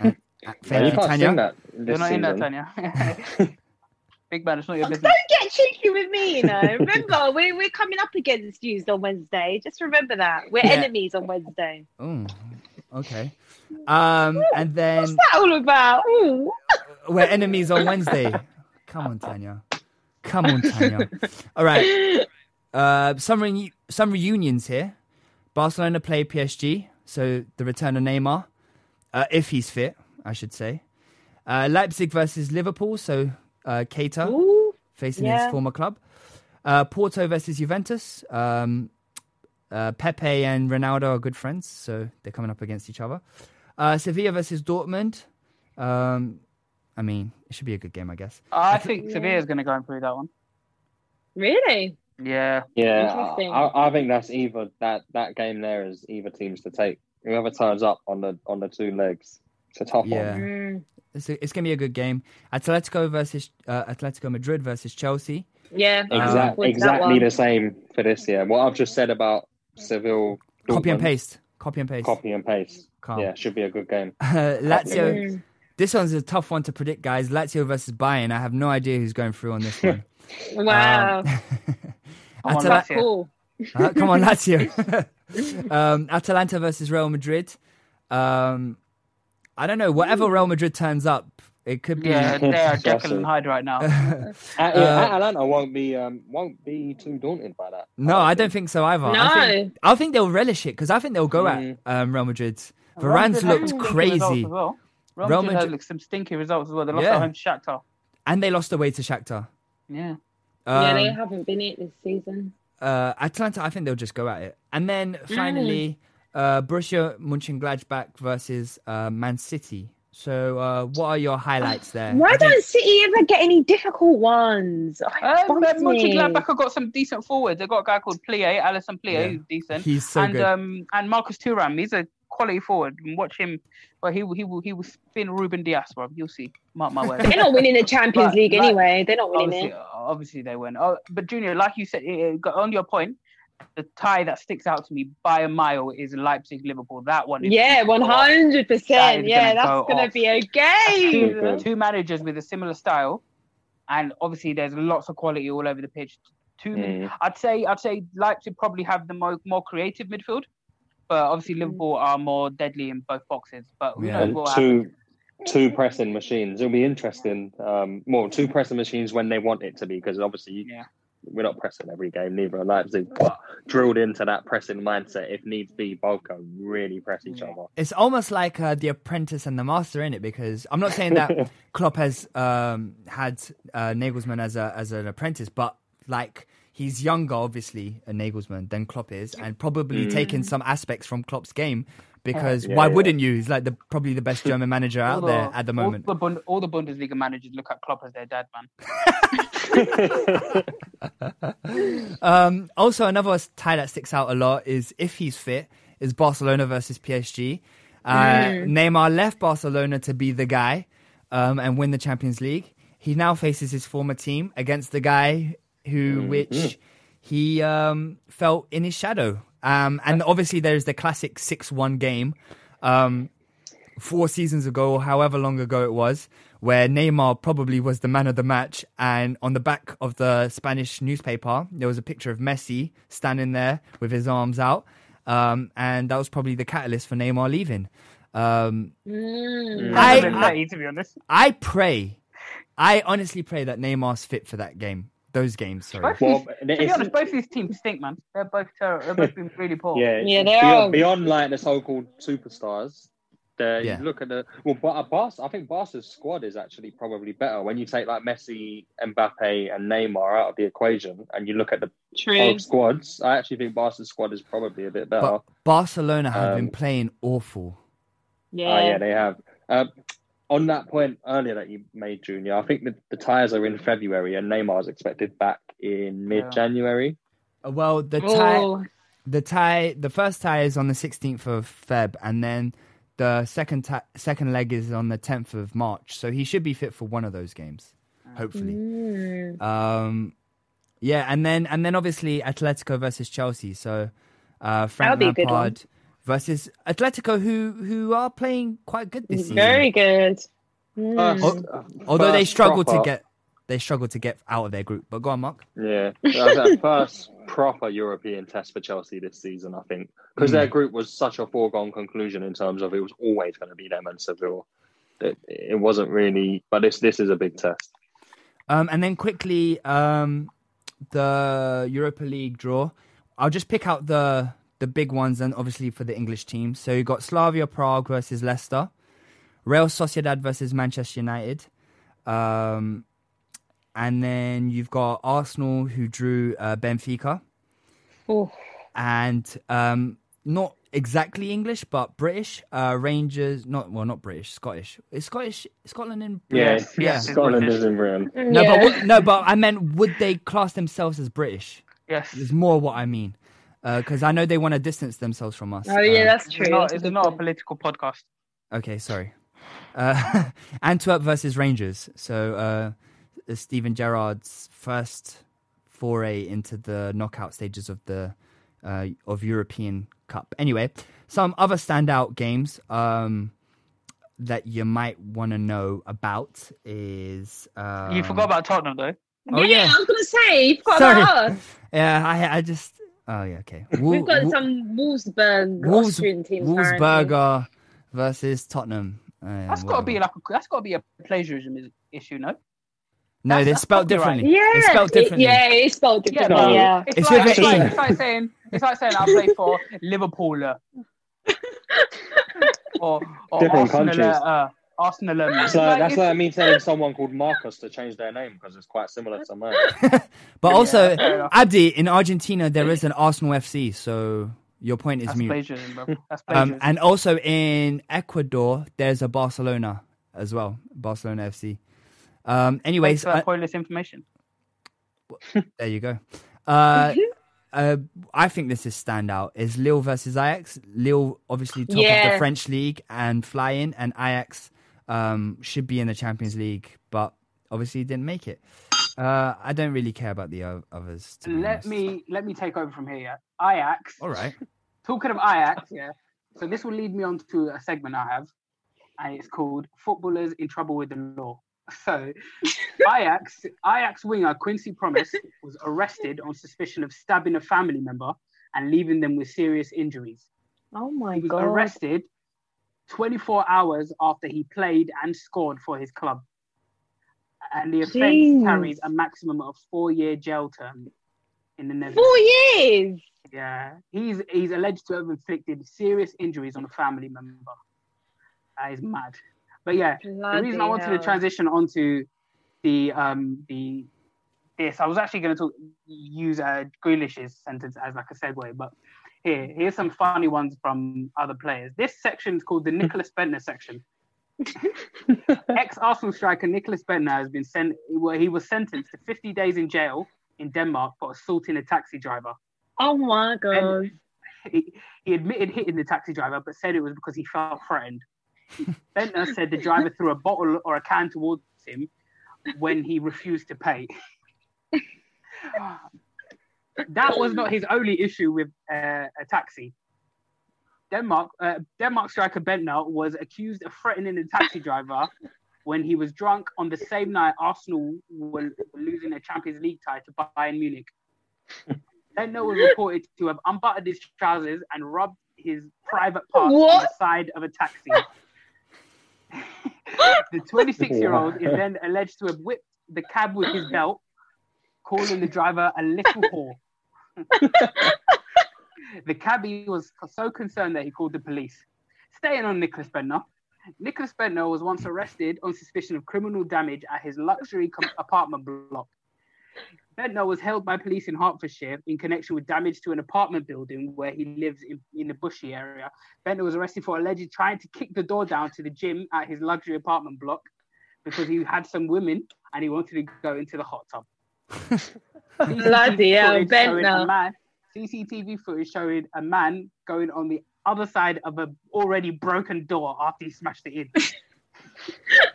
uh, Yeah, you you, can't Tanya. sing that You're this not in that. Tanya. Big man, it's not your business. Cheeky with me, you know. Remember, we're, we're coming up against you on Wednesday. Just remember that. We're Yeah. enemies on Wednesday. Oh, okay. Um, and then What's that all about? Ooh. we're enemies on Wednesday. Come on, Tanya. Come on, Tanya. All right. Uh, some reu- some reunions here. Barcelona play PSG, so the return of Neymar, uh, if he's fit, I should say. Uh, Leipzig versus Liverpool, so uh, Keita Ooh. Facing Yeah. his former club. Uh, Porto versus Juventus. Um, uh, Pepe and Ronaldo are good friends, so they're coming up against each other. Uh, Sevilla versus Dortmund. Um, I mean, it should be a good game, I guess. I think Sevilla Sevilla's going to go and prove that one. Really? Yeah. Yeah, Interesting. I, I think that's either that that game there is either teams to take. Whoever turns up on the on the two legs, it's a tough Yeah. one. Mm. It's, it's going to be a good game. Atletico versus uh, Atletico Madrid versus Chelsea. Yeah. Exact, With that exactly the same for this year. What I've just said about Seville, Copy and paste. Copy and paste. copy and paste. Calm. Yeah, should be a good game. Uh, Lazio. Mm. This one's a tough one to predict, guys. Lazio versus Bayern. I have no idea who's going through on this one. Wow. Um, I'm on Atala- cool. Uh, come on, Lazio. um, Atalanta versus Real Madrid. Um, I don't know. Whatever Real Madrid turns up, it could be. Yeah, they are Jekyll Justin. and Hyde right now. At, Uh, yeah, Atalanta won't be um won't be too daunted by that. No, I don't think so either. I think, No. I think they'll relish it because I think they'll go Mm. at um, Real Madrid. Real Varane's Madrid looked some stinky results crazy, As well. Real, Real Madrid Madrid- looked some stinky results as well. They lost Yeah. at home to Shakhtar. and they lost away to Shakhtar. Yeah. yeah, they Um, haven't been it this season. uh, Atalanta, I think they'll just go at it. And then Mm. Finally, uh, Borussia Mönchengladbach versus uh, Man City. So, uh, what are your highlights there? Why I don't City ever get any difficult ones? Oh, um, Mönchengladbach have got some decent forwards. They've got a guy called Plea, Alassane Plea, Yeah. who's decent. He's so and good. um and Marcus Thuram, he's a quality forward. And Watch him. Well, he will he will he will spin Ruben Dias, bro. You'll see. Mark my words. They're not winning the Champions But, League like, anyway. They're not winning obviously, it. obviously they win. Oh, but Junior, like you said, it, it, on your point, the tie that sticks out to me by a mile is Leipzig Liverpool. That one. Is Yeah, one hundred percent. Yeah, gonna go that's gonna off. be a game. good. two managers with a similar style, and obviously there's lots of quality all over the pitch. Two, Mm. I'd say, I'd say Leipzig probably have the more more creative midfield, but obviously Liverpool are more deadly in both boxes. But who Yeah. knows And what will happen? two two pressing machines. It'll be interesting. Um, well, two pressing machines when they want it to be, because obviously Yeah. We're not pressing every game, neither are Leipzig, but drilled into that pressing mindset. If needs be, both can really press each Yeah. other. It's almost like uh, the apprentice and the master in it because I'm not saying that Klopp has um, had uh, Nagelsmann as a as an apprentice, but like he's younger, obviously, a Nagelsmann than Klopp is, and probably taken some aspects from Klopp's game because Yeah, why yeah. wouldn't you? He's like the probably the best German manager out All there at the moment. All the, Bund- all the Bundesliga managers look at Klopp as their dad, man. Um, also, another tie that sticks out a lot is if he's fit, is Barcelona versus PSG. Uh, Neymar left Barcelona to be the guy um, and win the Champions League. He now faces his former team against the guy who, which he um, felt in his shadow. Um, and obviously, there's the classic 6 1 game. Um, four seasons ago, or however long ago it was, where Neymar probably was the man of the match. And on the back of the Spanish newspaper, there was a picture of Messi standing there with his arms out. um, and that was probably the catalyst for Neymar leaving. Um, Mm. I- That's a bit I- to be honest. I pray, I honestly pray that Neymar's fit for that game. Those games, sorry. Both Well, these, to be honest, both these teams stink, man. They're both terrible. They've both been really poor. Yeah, Yeah, they beyond, are. beyond like the so-called superstars. The, Yeah. You look at the well, but Barca, I think Barca's squad is actually probably better when you take like Messi, Mbappe, and Neymar out of the equation, and you look at the True. squads. I actually think Barca's squad is probably a bit better. But Barcelona have been Um, playing awful. Yeah. Oh, yeah, they have. Um, on that point earlier that you made, Junior, I think the, the tires are in February and Neymar's expected back in mid January. Uh, Well, the tie, Oh, the tie, the first tie is on the 16th of Feb, and then the second ti second leg is on the 10th of March. So he should be fit for one of those games, hopefully. mm. Um, yeah, and then and then obviously Atletico versus Chelsea. So uh, Frank That'll be a good one. Lampard versus Atletico, who who are playing quite good this season. Very good. Mm. uh, Although they first struggle to get they struggled to get out of their group. But go on, Mark. Yeah, that was their first proper European test for Chelsea this season, I think, because their group was such a foregone conclusion in terms of it was always going to be them and Seville. It, it wasn't really, but this this is a big test. Um, and then quickly, um, the Europa League draw. I'll just pick out the the big ones, and obviously for the English teams. So you got Slavia Prague versus Leicester, Real Sociedad versus Manchester United, um, and then you've got Arsenal who drew uh, Benfica, Oh, and um, not exactly English but British uh, Rangers. Not well, not British, Scottish. Is Scottish Scotland in? Yeah, Yes, yes, Scotland is in Britain. No, yeah. but what, no, but I meant would they class themselves as British? Yes. Is more what I mean, because I know they want to distance themselves from us. Oh yeah, Uh, that's It's true. not, it's not a political podcast. okay. Sorry. Uh, Antwerp versus Rangers. So uh, Steven Gerrard's first foray into the knockout stages of the uh, of European Cup. Anyway, some other standout games um, that you might want to know about is um, you forgot about Tottenham, though. Oh yeah, I was gonna say, you've got Sorry. about us. yeah. I I just oh yeah okay. We've got Wol- some Wolfsburg Wolves, Austrian teams. apparently. Wolfsberger versus Tottenham. Uh, That's got to be like a, that's got to be a plagiarism issue, no? No, that's- they're spelled copyright. differently. Yeah, it's spelled it- differently. yeah, it's spelled Yeah, differently. no. Yeah, It's, It's like, it's, like, it's like saying it's like saying I play for Liverpool uh, or, or Different Arsenal. countries. Uh, Arsenal. Um, That's like, that's like me telling someone called Marcus to change their name because it's quite similar to mine. But also, fair enough. Abdi, in Argentina, there is an Arsenal FC, so your point is that's mute. plagiarism, bro. That's Um, and also in Ecuador, there's a Barcelona as well, Barcelona FC. Um, anyways, Thanks for that pointless information. there you go. Uh, uh, I think this is standout. Is Lille versus Ajax? Lille, obviously top of the French league and flying, and Ajax um, should be in the Champions League, but obviously didn't make it. Uh, I don't really care about the others. To Let honest. me let me take over from here. Yeah. Ajax. All right. Talking of Ajax, yeah. So this will lead me on to a segment I have, and it's called "Footballers in Trouble with the Law." So, Ajax Ajax winger Quincy Promes was arrested on suspicion of stabbing a family member and leaving them with serious injuries. Oh my god! He was god. arrested 24 hours after he played and scored for his club. And the offence Jeez. carries a maximum of four year jail term in the Netherlands. Four years. Yeah, he's he's alleged to have inflicted serious injuries on a family member. That is mad. But yeah, the reason I Bloody wanted to transition onto the um the this, I was actually going to talk use uh, Grealish's sentence as like a segue, but here here's some funny ones from other players. This section is called the Nicholas Bendtner section. Ex Arsenal striker Nicholas Bendtner has been sent. Well, he was sentenced to 50 days in jail in Denmark for assaulting a taxi driver Oh my god. he, he admitted hitting the taxi driver, but said it was because he felt threatened. Bendtner said the driver threw a bottle or a can towards him when he refused to pay. that was not his only issue with uh, a taxi. Denmark, uh, Denmark striker Bendtner was accused of threatening the taxi driver when he was drunk on the same night Arsenal were losing a Champions League tie to Bayern Munich. Bendtner was reported to have unbuttoned his trousers and rubbed his private parts on the side of a taxi. The 26 year old is then alleged to have whipped the cab with his belt, calling the driver a little whore. the cabbie was so concerned that he called the police. Staying on Nicholas Bendtner, Nicholas Bendtner was once arrested on suspicion of criminal damage at his luxury com- apartment block. Bendtner was held by police in Hertfordshire in connection with damage to an apartment building where he lives in, in the Bushey area. Bendtner was arrested for allegedly trying to kick the door down to the gym at his luxury apartment block because he had some women and he wanted to go into the hot tub. Bloody hell, footage showing a Bendtner. man, CCTV footage showing a man going on the other side of a already broken door after he smashed it in.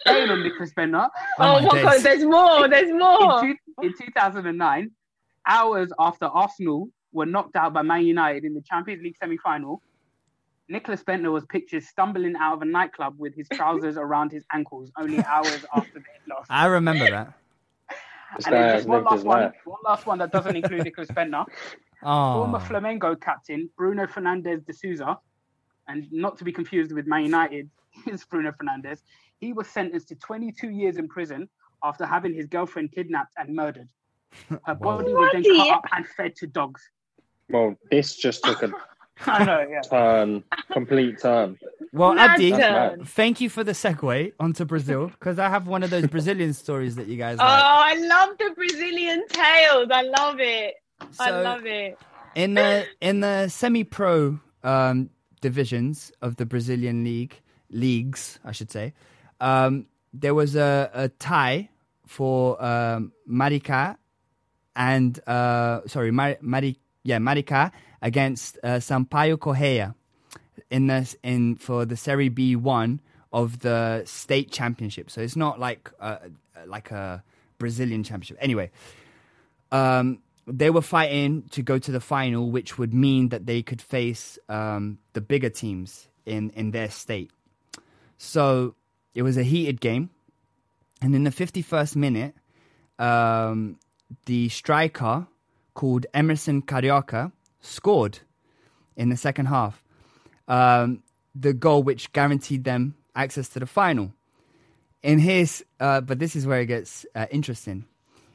Staying on Nicholas Bendtner, Oh, my my God, there's more. There's more. in, two, in 2009, hours after Arsenal were knocked out by Man United in the Champions League semi-final, Nicholas Bendtner was pictured stumbling out of a nightclub with his trousers around his ankles only hours after they lost. I remember that. And then just one last one, one last one that doesn't include Nicholas Bendtner. Oh. Former Oh, Flamengo captain Bruno Fernandes de Souza, and not to be confused with Man United, is Bruno Fernandes. He was sentenced to 22 years in prison after having his girlfriend kidnapped and murdered. Her body was then Bloody cut up and fed to dogs. Well, this just took a I know, yeah. turn, complete turn. well, Mad Abdi, turn. thank you for the segue onto Brazil because I have one of those Brazilian stories that you guys Oh, like. I love the Brazilian tales. I love it. I love it. in the in the semi-pro um, divisions of the Brazilian league leagues, I should say, um, there was a, a tie for um, Marica and uh, sorry, Mar- yeah, Marica against uh, Sampaio Correia in the in for the Serie B one of the state championship. So it's not like uh, like a Brazilian championship. Anyway, um, they were fighting to go to the final, which would mean that they could face um, the bigger teams in, in their state. So it was a heated game. And in the 51st minute, um, the striker called Emerson Carioca scored in the second half. Um, the goal which guaranteed them access to the final. In his, uh, but this is where it gets uh, interesting.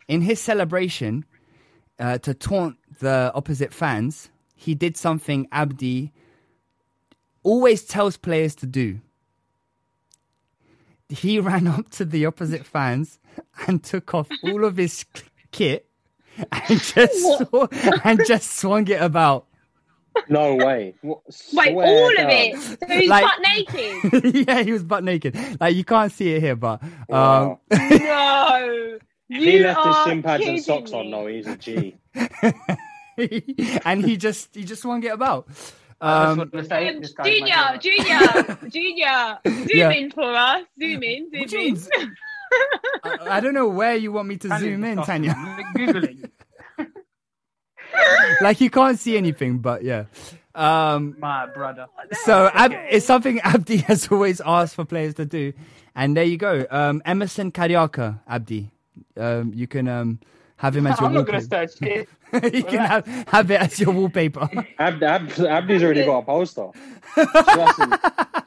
In his celebration, uh, to taunt the opposite fans, he did something Abdi always tells players to do. He ran up to the opposite fans and took off all of his kit and just sw- and just swung it about. No way. What, Wait, swear all of it. So he's Like- butt naked. yeah, he was butt naked. Like you can't see it here, but um, Wow. no. If he You left his are shin pads and kidding socks on, no, he's a G. and he just he just swung it about. I Um, just to say, this guy's my Junior. Junior, Junior, zoom Yeah. in for us. Zoom in, zoom you in. mean? I, I don't know where you want me to Tanya's zoom in, disgusting. Tanya. Google it. like you can't see anything, but yeah. Um, My brother. so Ab- it's something Abdi has always asked for players to do, and there you go. Um, Emerson Carioca, Abdi. Um, you can um, have him as your I'm not going to wallpaper. search it. you can have, have it as your wallpaper. Ab, Ab, Abdi's already got a poster. Trust me.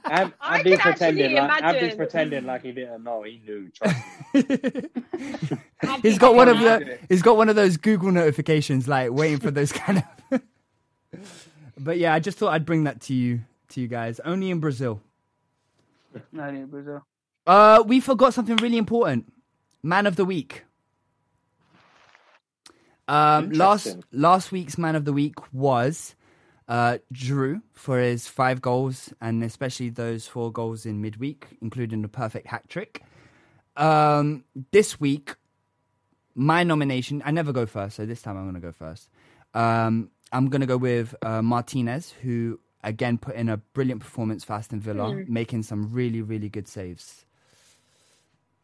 Ab, I Abdi's can pretending actually like Abdi's pretending like he didn't know. He knew. Trust me. he's got one of the he's got one of those Google notifications, like waiting for those kind of. but yeah, I just thought I'd bring that to you, to you guys. Only in Brazil. No, no, Brazil. Uh, we forgot something really important. Man of the week. Um, last last week's man of the week was uh, Drew for his five goals and especially those four goals in midweek, including the perfect hat trick. Um, this week, my nomination. I never go first, so this time I'm going to go first. Um, I'm going to go with uh, Martinez, who again put in a brilliant performance for Aston Villa, making some really really good saves.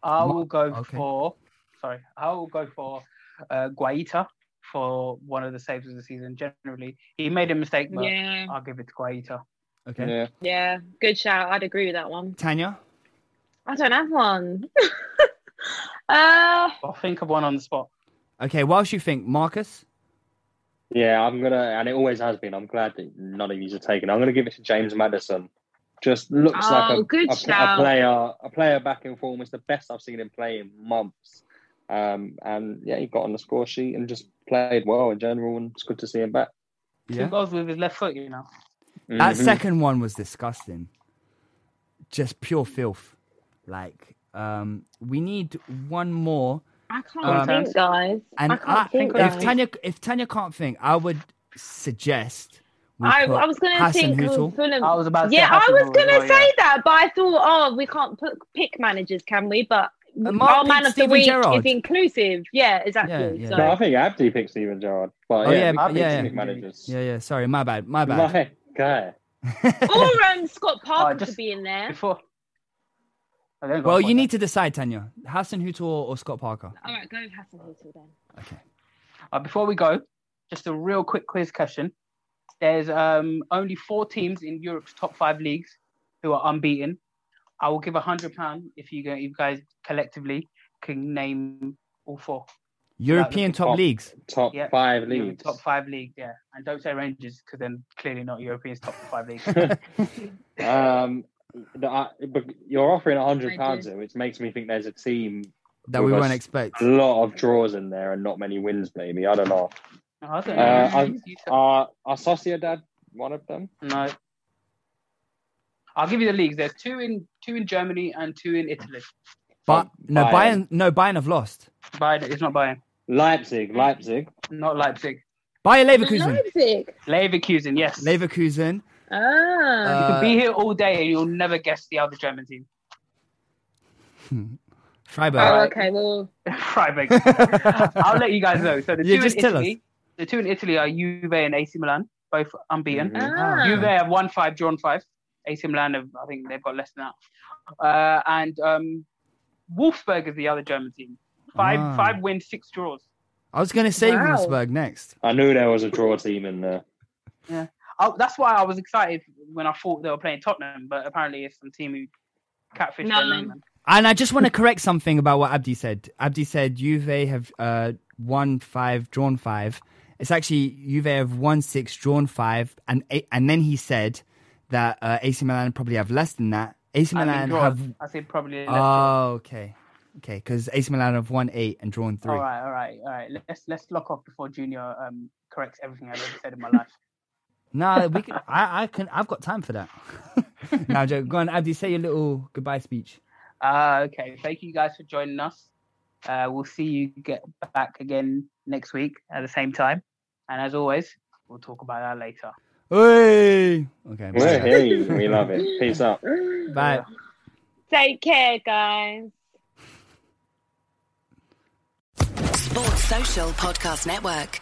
I will go okay. for. Sorry, I will go for uh, Guaita for one of the saves of the season. Generally, he made a mistake, but Yeah, I'll give it to Guaita. Okay, Yeah. yeah, good shout. I'd agree with that one. Tanya. I don't have one. uh, I'll think of one on the spot. Okay, whilst you think, Marcus. Yeah, I'm gonna, and it always has been. I'm glad that none of you are taking. it. I'm gonna give it to James Maddison. Just looks Oh, like a, good a, a player, a player back in form. It's the best I've seen him play in months. Um, and yeah, he got on the score sheet and just played well in general, and it's good to see him back. Two Yeah. goals with his left foot, you know. That Mhm. second one was disgusting. Just pure filth. Like, um, we need one more. I can't Um, think, guys. And I can't I, think, if guys. Tanya, if Tanya can't think, I would suggest. we I, put I was going to Hassan think Hüttl. Fulham. I was about to say yeah, I was going to say yeah. that, but I thought, oh, we can't put, pick managers, can we? But Mark our man picked of the Steven week Gerrard. is inclusive. Yeah, exactly. Yeah, yeah. So No, I think Abdi picked Steven Gerrard, but Oh, yeah, yeah, we yeah, yeah. Managers. Yeah, yeah. Sorry, my bad. My bad. My guy. or um, Scott Parker just could be in there. Before. Oh, they ain't got Well, you point need to decide, Tanya. Hasenhüttl or Scott Parker? All right, go with Hasenhüttl then. Okay. Uh, before we go, just a real quick quiz question. There's um, only four teams in Europe's top five leagues who are unbeaten. I will give a hundred pound if you go, you guys collectively can name all four. European top top. leagues. Top Yeah, five leagues. Top five leagues, yeah. And don't say Rangers because then clearly not Europeans top five leagues. um, the, uh, but you're offering a hundred pounds, Rangers. which makes me think there's a team That we with a won't s- expect. a lot of draws in there and not many wins. Maybe I don't know. No, I don't Uh, know. I- You- you Are are Sociedad one of them? no. I'll give you the leagues. There's two in two in Germany and two in Italy. But no, Bayern. Bayern. No, Bayern have lost. Bayern, it's not Bayern, Leipzig, Leipzig. not Leipzig. Bayer Leverkusen. Leipzig. Leverkusen, yes. Leverkusen. Ah. you Uh, can be here all day and you'll never guess the other German team. Freiburg. oh, okay. Well, Freiburg. I'll let you guys know. So the Yeah, two just in tell us. Italy, the two in Italy are Juve and AC Milan, both unbeaten. Mhm. ah. Juve have won five, drawn five. AC Milan have, I think they've got less than that. Uh, and um, Wolfsburg is the other German team. Five, Ah. five wins, six draws. I was going to say Wow. Wolfsburg next. I knew there was a draw team in there. I, that's why I was excited when I thought they were playing Tottenham, but apparently it's some team who catfished No. their name. And I just want to correct something about what Abdi said. Abdi said Juve have uh, won five, drawn five. It's actually Juve have won six, drawn five, and eight, and then he said that uh, AC Milan probably have less than that. AC I mean, Milan have. I said probably. less Oh, okay, okay, because AC Milan have won eight and drawn three. All right, all right, all right. Let's let's lock off before Junior um, corrects everything I've ever said in my life. No, we can. I, I can. I've got time for that. now, Joe, go on, Abdi. Say your little goodbye speech. Uh, okay, thank you guys for joining us. Uh, we'll see you get back again next week at the same time. And as always, we'll talk about that later. Hey. Okay. We're Bye. here. We love it. Peace out. bye. Take care, guys. Sports Social Podcast Network.